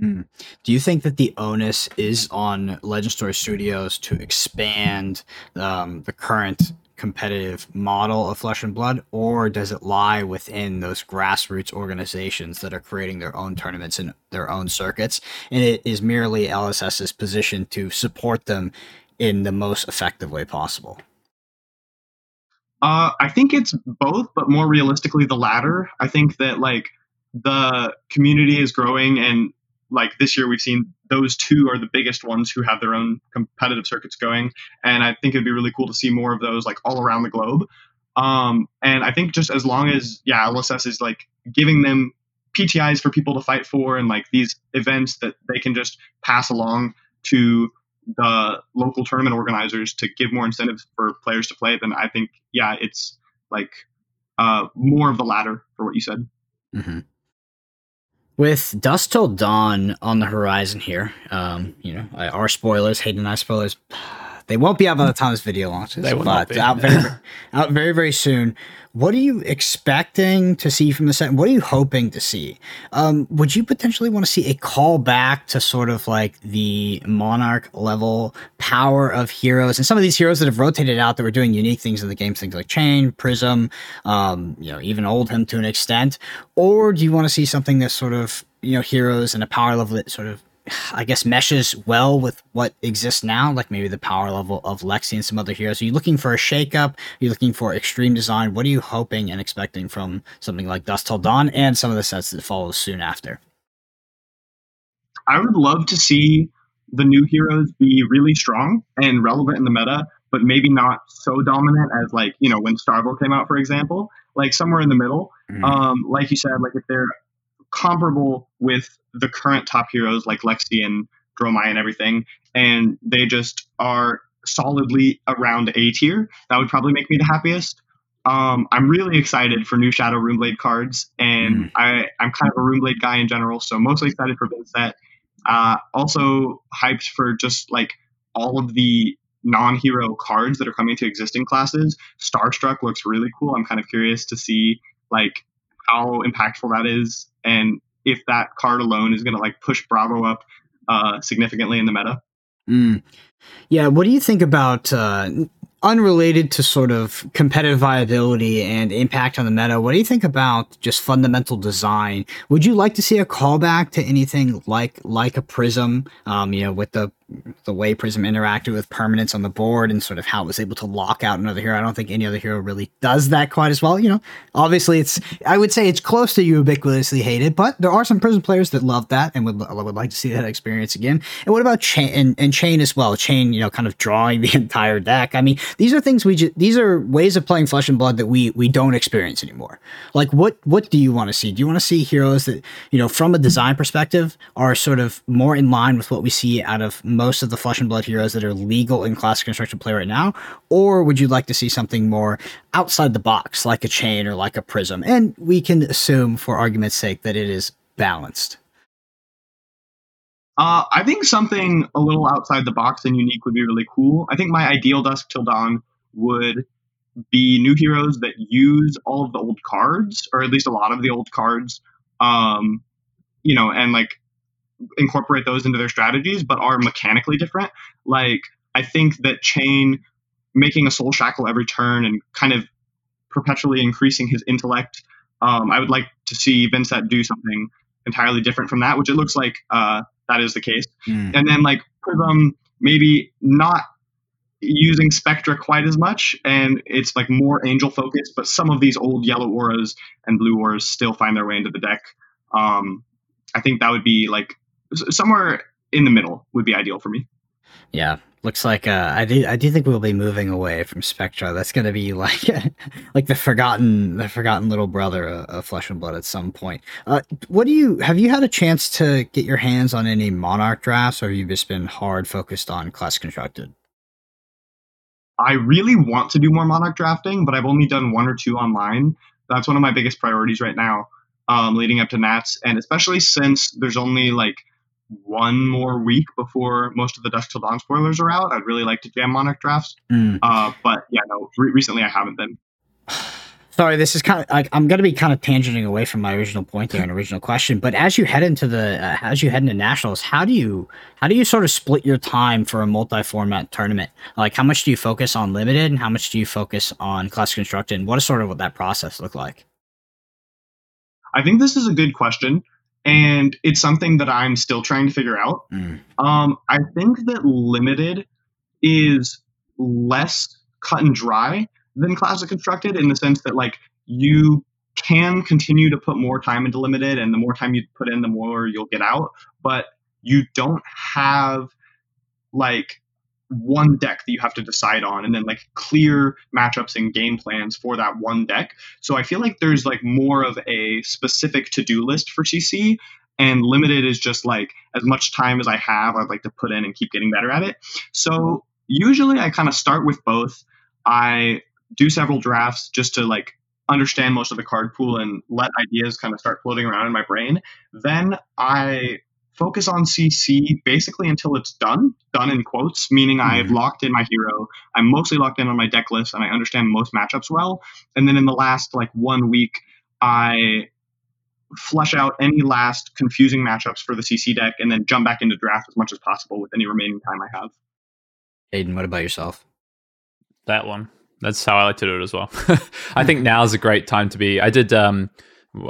Mm. Do you think that the onus is on Legend Story Studios to expand um, the current competitive model of flesh and blood or does it lie within those grassroots organizations that are creating their own tournaments and their own circuits? And it is merely lss's position to support them in the most effective way possible. Uh, i think it's both but more realistically the latter. I think that like the community is growing and like this year we've seen those two are the biggest ones who have their own competitive circuits going and i think it'd be really cool to see more of those like all around the globe um, and i think just as long as yeah lss is like giving them ptis for people to fight for and like these events that they can just pass along to the local tournament organizers to give more incentives for players to play then i think yeah it's like uh, more of the latter for what you said mm-hmm. With Dusk Till Dawn on the horizon here, um, you know, our spoilers, Hayden and I spoilers, they won't be out by the time this video launches. They will but out very, out very, very soon. What are you expecting to see from the set? What are you hoping to see? Um, would you potentially want to see a callback to sort of like the Monarch level power of heroes and some of these heroes that have rotated out that were doing unique things in the game, things like Chain, Prism, um, you know, even Oldhim to an extent? Or do you want to see something that's sort of, you know, heroes and a power level that sort of I guess meshes well with what exists now, like maybe the power level of Lexi and some other heroes. Are you looking for a shakeup? Are you looking for extreme design? What are you hoping and expecting from something like Dusk Till Dawn and some of the sets that follow soon after? I would love to see the new heroes be really strong and relevant in the meta. but maybe not so dominant as like you know when Starvo came out, for example. Like somewhere in the middle. Mhm. Um, like you said, like if they're comparable with the current top heroes like Lexi and Dromai and everything, and they just are solidly around A tier, that would probably make me the happiest. Um, I'm really excited for new Shadow Runeblade cards, and I, I'm kind of a Runeblade guy in general, so mostly excited for Vynnset. Uh, also hyped for just like all of the non-hero cards that are coming to existing classes. Starstruck looks really cool. I'm kind of curious to see like how impactful that is, and if that card alone is going to like push Bravo up uh, significantly in the meta. Mm. Yeah, what do you think about uh, unrelated to sort of competitive viability and impact on the meta? What do you think about just fundamental design? Would you like to see a callback to anything like like a Prism? Um, you know, with the the way Prism interacted with permanence on the board and sort of how it was able to lock out another hero. I don't think any other hero really does that quite as well. You know, obviously it's I would say it's close to ubiquitously hated, but there are some Prism players that love that and would would like to see that experience again. And what about chain and, and chain as well? Chain, you know, kind of drawing the entire deck. I mean, these are things we just these are ways of playing Flesh and Blood that we we don't experience anymore. Like what what do you want to see? Do you want to see heroes that you know from a design perspective are sort of more in line with what we see out of most of the Flesh and Blood heroes that are legal in classic construction play right now, or would you like to see something more outside the box, like a chain or like a prism? And we can assume, for argument's sake, that it is balanced. Uh, I think something a little outside the box and unique would be really cool. I think my ideal Dusk Till Dawn would be new heroes that use all of the old cards, or at least a lot of the old cards, um, you know, and like incorporate those into their strategies, but are mechanically different. Like I think that Chain making a Soul Shackle every turn and kind of perpetually increasing his intellect. Um, I would like to see Vynnset do something entirely different from that, which it looks like uh, that is the case. Mm. And then like Prism, maybe not using Spectra quite as much, and it's like more Angel focused, but some of these old yellow auras and blue auras still find their way into the deck. Um, I think that would be like somewhere in the middle would be ideal for me. Yeah, looks like uh, I do. I do think we'll be moving away from Spectra. That's going to be like, like the forgotten, the forgotten little brother of, Flesh and Blood at some point. Uh, what do you have? You had a chance to get your hands on any Monarch drafts, or have you just been hard focused on class constructed? I really want to do more Monarch drafting, but I've only done one or two online. That's one of my biggest priorities right now, um, leading up to Nats, and especially since there's only like one more week before most of the Dusk Till Dawn spoilers are out. I'd really like to jam Monarch drafts, Mm. uh, but yeah, no, re- recently I haven't been. Sorry, this is kind of like I'm going to be kind of tangenting away from my original point there and original question. But as you head into the uh, as you head into nationals, how do you how do you sort of split your time for a multi-format tournament? Like, how much do you focus on limited, and how much do you focus on class constructed? And what does sort of what that process look like? I think this is a good question, and it's something that I'm still trying to figure out. Mm. Um, I think that limited is less cut and dry than classic constructed in the sense that like you can continue to put more time into limited and the more time you put in the more you'll get out but you don't have like one deck that you have to decide on and then like clear matchups and game plans for that one deck. So i feel like there's like more of a specific to-do list for cc and limited is just like as much time as i have i'd like to put in and keep getting better at it. So usually i kind of start with both. I do several drafts just to like understand most of the card pool and let ideas kind of start floating around in my brain. Then i focus on cc basically until it's done done in quotes meaning i've Mhm. locked in my hero i'm mostly locked in on my deck list and i understand most matchups well and then in the last like one week i flush out any last confusing matchups for the cc deck and then jump back into draft as much as possible with any remaining time i have Hayden, what about yourself? that one. That's how I like to do it as well. I think now is a great time to be. I did. Um,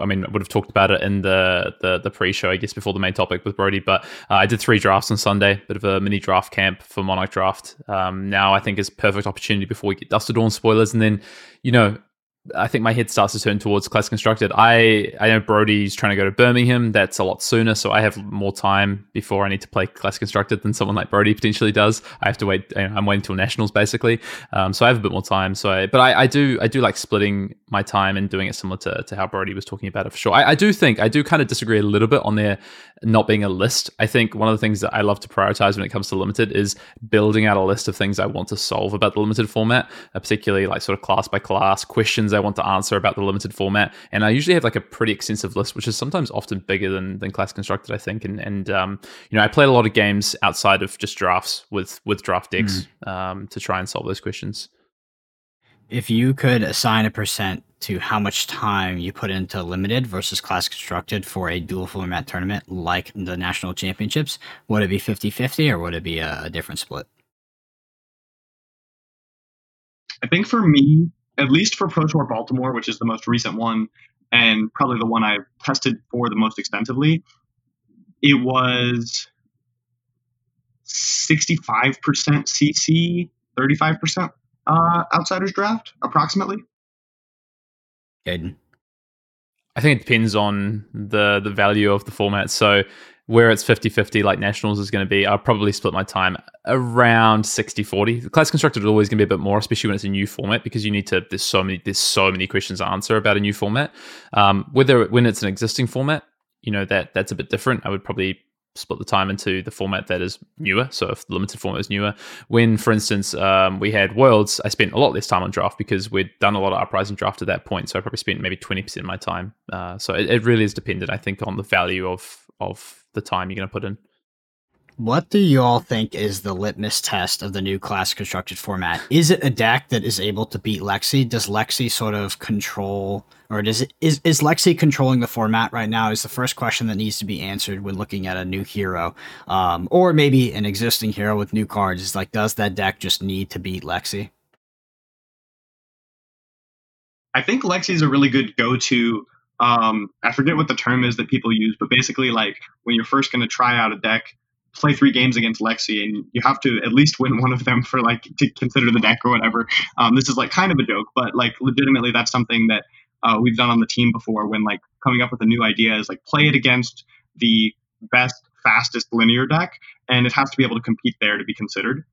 I mean, I would have talked about it in the the, the pre-show, I guess, before the main topic with Brodie. But uh, I did three drafts on Sunday, bit of a mini draft camp for Monarch Draft. Um, now I think is perfect opportunity before we get Dusk to Dawn spoilers, and then you know I think my head starts to turn towards class constructed. I I know Brodie's trying to go to Birmingham. That's a lot sooner, so I have more time before I need to play class constructed than someone like Brodie potentially does. I have to wait. I'm waiting till nationals basically, um, so I have a bit more time. So, I, but I, I, do I do like splitting my time and doing it similar to, to how Brodie was talking about it for sure. I, I do think I do kind of disagree a little bit on there not being a list. I think one of the things that I love to prioritize when it comes to limited is building out a list of things I want to solve about the limited format, uh, particularly like sort of class by class questions I want to answer about the limited format. And I usually have like a pretty extensive list, which is sometimes often bigger than than class constructed. I think, and and um, you know, I played a lot of games outside of just drafts with with draft decks mm. um, to try and solve those questions. If you could assign a percent to how much time you put into limited versus class constructed for a dual format tournament like the national championships, would it be 50 50 or would it be a, a different split? I think for me, at least for Pro Tour Baltimore, which is the most recent one and probably the one I've tested for the most extensively, it was 65% CC, 35% uh, outsiders draft, approximately. Hayden. I think it depends on the the value of the format. So where it's 50-50 like nationals is going to be i'll probably split my time around 60-40 the class constructed is always going to be a bit more especially when it's a new format because you need to there's so many there's so many questions to answer about a new format um, whether when it's an existing format you know that that's a bit different i would probably split the time into the format that is newer. So if the limited format is newer, when for instance um, we had Worlds, I spent a lot less time on draft because we'd done a lot of uprising draft at that point. So I probably spent maybe twenty percent of my time. Uh, so it, it really is dependent, I think, on the value of of the time you're going to put in. What do you all think is the litmus test of the new class constructed format? Is it a deck that is able to beat Lexi? Does Lexi sort of control, or does it is is Lexi controlling the format right now? Is the first question that needs to be answered when looking at a new hero, um, or maybe an existing hero with new cards? Is like, does that deck just need to beat Lexi? I think Lexi is a really good go-to. Um, I forget what the term is that people use, but basically, like when you're first going to try out a deck play three games against Lexi, and you have to at least win one of them for like to consider the deck or whatever. Um, this is like kind of a joke, but like legitimately, that's something that uh, we've done on the team before. When like coming up with a new idea is like play it against the best, fastest linear deck, and it has to be able to compete there to be considered.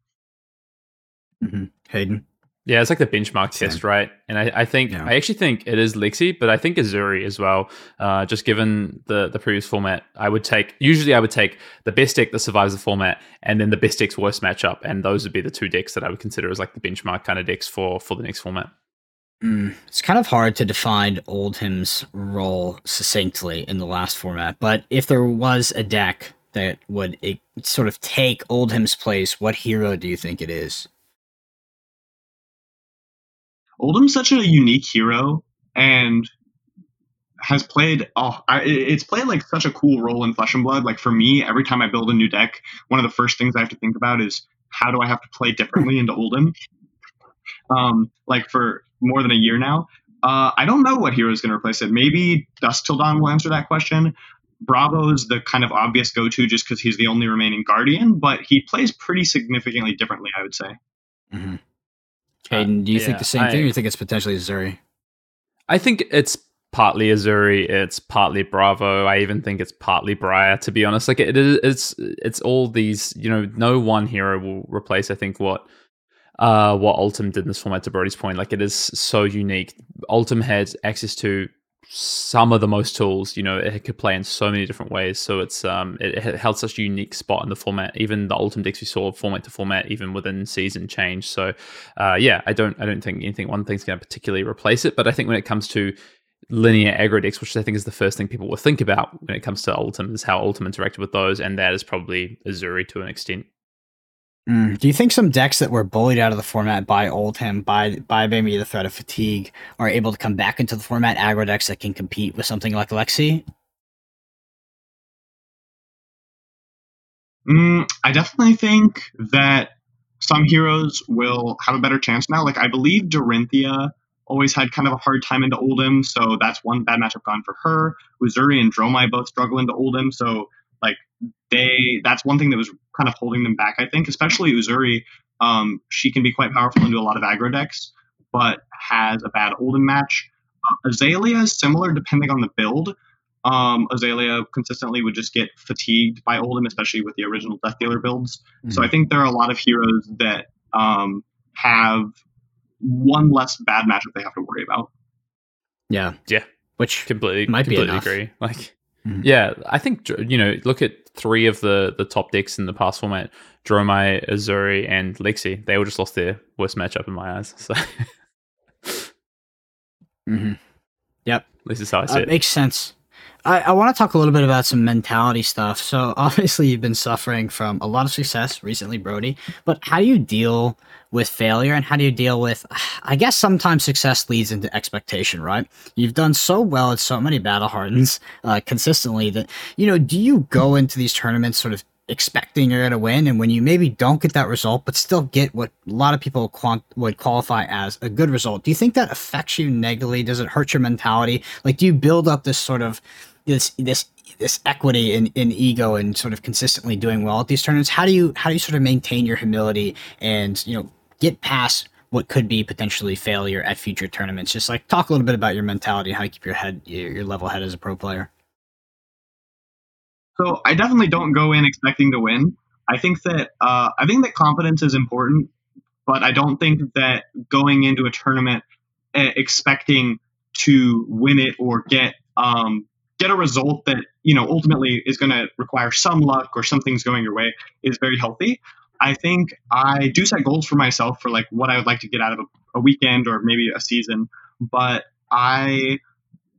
Mm-hmm. Hayden. Yeah, it's like the benchmark Same. test, right? And I, I think yeah. I actually think it is Lexi, but I think Uzuri as well. Uh, just given the the previous format, I would take usually I would take the best deck that survives the format, and then the best deck's worst matchup, and those would be the two decks that I would consider as like the benchmark kind of decks for for the next format. Mm, it's kind of hard to define Oldhim's role succinctly in the last format, but if there was a deck that would it, sort of take Oldhim's place, what hero do you think it is? Oldhim's such a unique hero and has played oh I, it's played like such a cool role in Flesh and Blood. Like for me, every time I build a new deck, one of the first things I have to think about is how do I have to play differently into Oldhim? Um, like for more than a year now. Uh, I don't know what hero is going to replace it. Maybe Dusk Till Dawn will answer that question. Bravo is the kind of obvious go-to just because he's the only remaining Guardian, but he plays pretty significantly differently, I would say. Mm-hmm. Hayden, do you yeah, think the same I, thing, or do you think it's potentially Uzuri? I think it's partly Uzuri, it's partly Bravo. I even think it's partly Briar. To be honest, like it is, it's it's all these. You know, no one hero will replace. I think what uh what Oldhim did in this format. To Brodie's point, like it is so unique. Oldhim had access to some of the most tools. You know, it could play in so many different ways. So it's um it, it held such a unique spot in the format. Even the Ultimate decks we saw format to format, even within season change. So uh, yeah, I don't I don't think anything one thing's going to particularly replace it. But I think when it comes to linear aggro decks, which I think is the first thing people will think about when it comes to Oldhim, is how Oldhim interacted with those, and that is probably Uzuri to an extent. Mm. Do you think some decks that were bullied out of the format by Oldhim, by by maybe the threat of fatigue, are able to come back into the format? Aggro decks that can compete with something like Lexi. Mm, I definitely think that some heroes will have a better chance now. Like I believe Dorinthia always had kind of a hard time into Oldhim, so that's one bad matchup gone for her. Uzuri and Dromai both struggle into Oldhim, so like they that's one thing that was kind of holding them back. I think, especially Uzuri, um, she can be quite powerful into a lot of aggro decks. but has a bad Oldhim match. Uh, Azalea is similar depending on the build. Um, Azalea consistently would just get fatigued by Oldhim, especially with the original Death Dealer builds. Mm-hmm. So I think there are a lot of heroes that um, have one less bad matchup they have to worry about. Yeah. Yeah. Which completely might completely agree. Like mm-hmm. yeah, I think you know, look at three of the the top decks in the past format, Dromai, Uzuri, and Lexi. They all just lost their worst matchup in my eyes. So mm-hmm. Yep. this is how I see uh, it. Makes sense. I, I want to talk a little bit about some mentality stuff. So obviously you've been suffering from a lot of success recently, Brody. But how do you deal with failure and how do you deal with I guess sometimes success leads into expectation, right? You've done so well at so many battle hardens uh, consistently that you know, do you go into these tournaments sort of expecting you're going to win and when you maybe don't get that result but still get what a lot of people quant- would qualify as a good result do you think that affects you negatively does it hurt your mentality like do you build up this sort of this this this equity in, in ego and sort of consistently doing well at these tournaments how do you how do you sort of maintain your humility and you know get past what could be potentially failure at future tournaments? Just like talk a little bit about your mentality and how you keep your head your, your level head as a pro player. So i definitely don't go in expecting to win. I think that uh, i think that competence is important but i don't think that going into a tournament uh, expecting to win it or get um, get a result that you know ultimately is going to require some luck or something's going your way is very healthy. I think I do set goals for myself for like what I would like to get out of a, a weekend or maybe a season, but I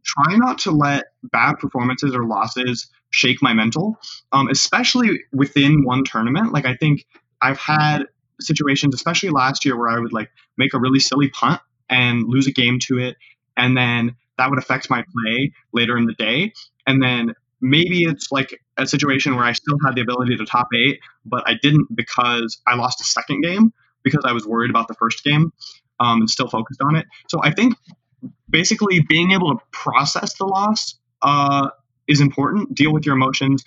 try not to let bad performances or losses shake my mental, um, especially within one tournament. Like I think I've had situations, especially last year, where I would like make a really silly punt and lose a game to it, and then that would affect my play later in the day. And then maybe it's like a situation where I still had the ability to top eight, but I didn't because I lost a second game because I was worried about the first game um, and still focused on it. So I think basically being able to process the loss uh, is important. Deal with your emotions,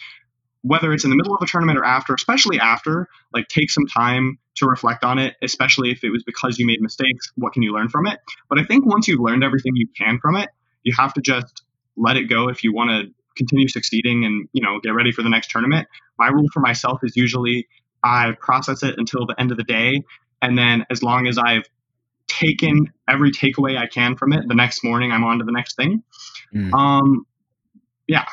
whether it's in the middle of a tournament or after, especially after, like take some time to reflect on it, especially if it was because you made mistakes. What can you learn from it? But I think once you've learned everything you can from it, you have to just let it go if you want to continue succeeding and you know get ready for the next tournament. My rule for myself is usually I process it until the end of the day, and then as long as I've taken every takeaway I can from it, the next morning I'm on to the next thing. Mm. Um, yeah,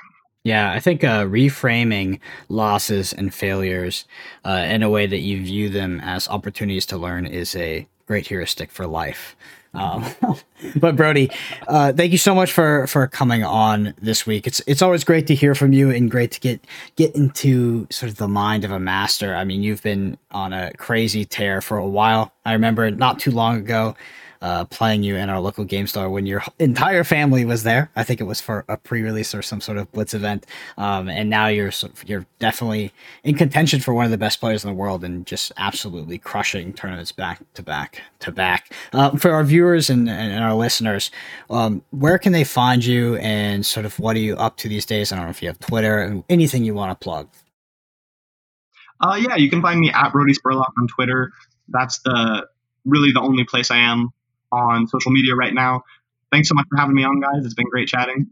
yeah, I think uh, reframing losses and failures uh, in a way that you view them as opportunities to learn is a great heuristic for life. Um, but Brodie, uh, thank you so much for for coming on this week. It's it's always great to hear from you and great to get get into sort of the mind of a master. I mean, you've been on a crazy tear for a while. I remember not too long ago uh, playing you in our local game store when your entire family was there. I think it was for a pre-release or some sort of blitz event. Um, and now you're you're definitely in contention for one of the best players in the world and just absolutely crushing tournaments back to back to back. Uh, for our viewers and, and our listeners, um, where can they find you and sort of what are you up to these days? I don't know if you have Twitter anything you want to plug. Uh, yeah, you can find me at Brodie Spurlock on Twitter. That's the really the only place I am on social media right now. Thanks so much for having me on, guys. It's been great chatting.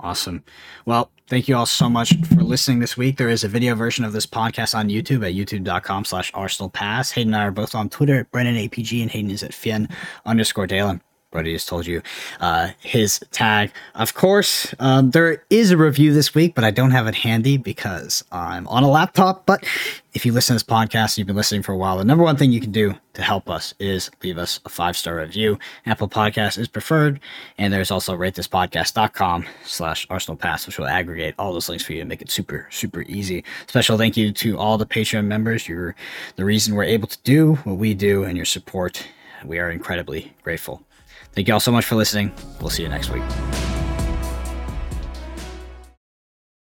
Awesome. Well, thank you all so much for listening this week. There is a video version of this podcast on YouTube at youtube.com slash Arsenal Pass. Hayden and I are both on Twitter at Brendan APG and Hayden is at Fyen underscore Dalen. Brodie just told you uh, his tag. Of course, um, there is a review this week, but I don't have it handy because I'm on a laptop. But if you listen to this podcast, you've been listening for a while, the number one thing you can do to help us is leave us a five star review. Apple Podcast is preferred, and there's also ratethispodcast.com slash Arsenal Pass, which will aggregate all those links for you and make it super, super easy. Special thank you to all the Patreon members. You're the reason we're able to do what we do, and your support. We are incredibly grateful. Thank you all so much for listening. We'll see you next week.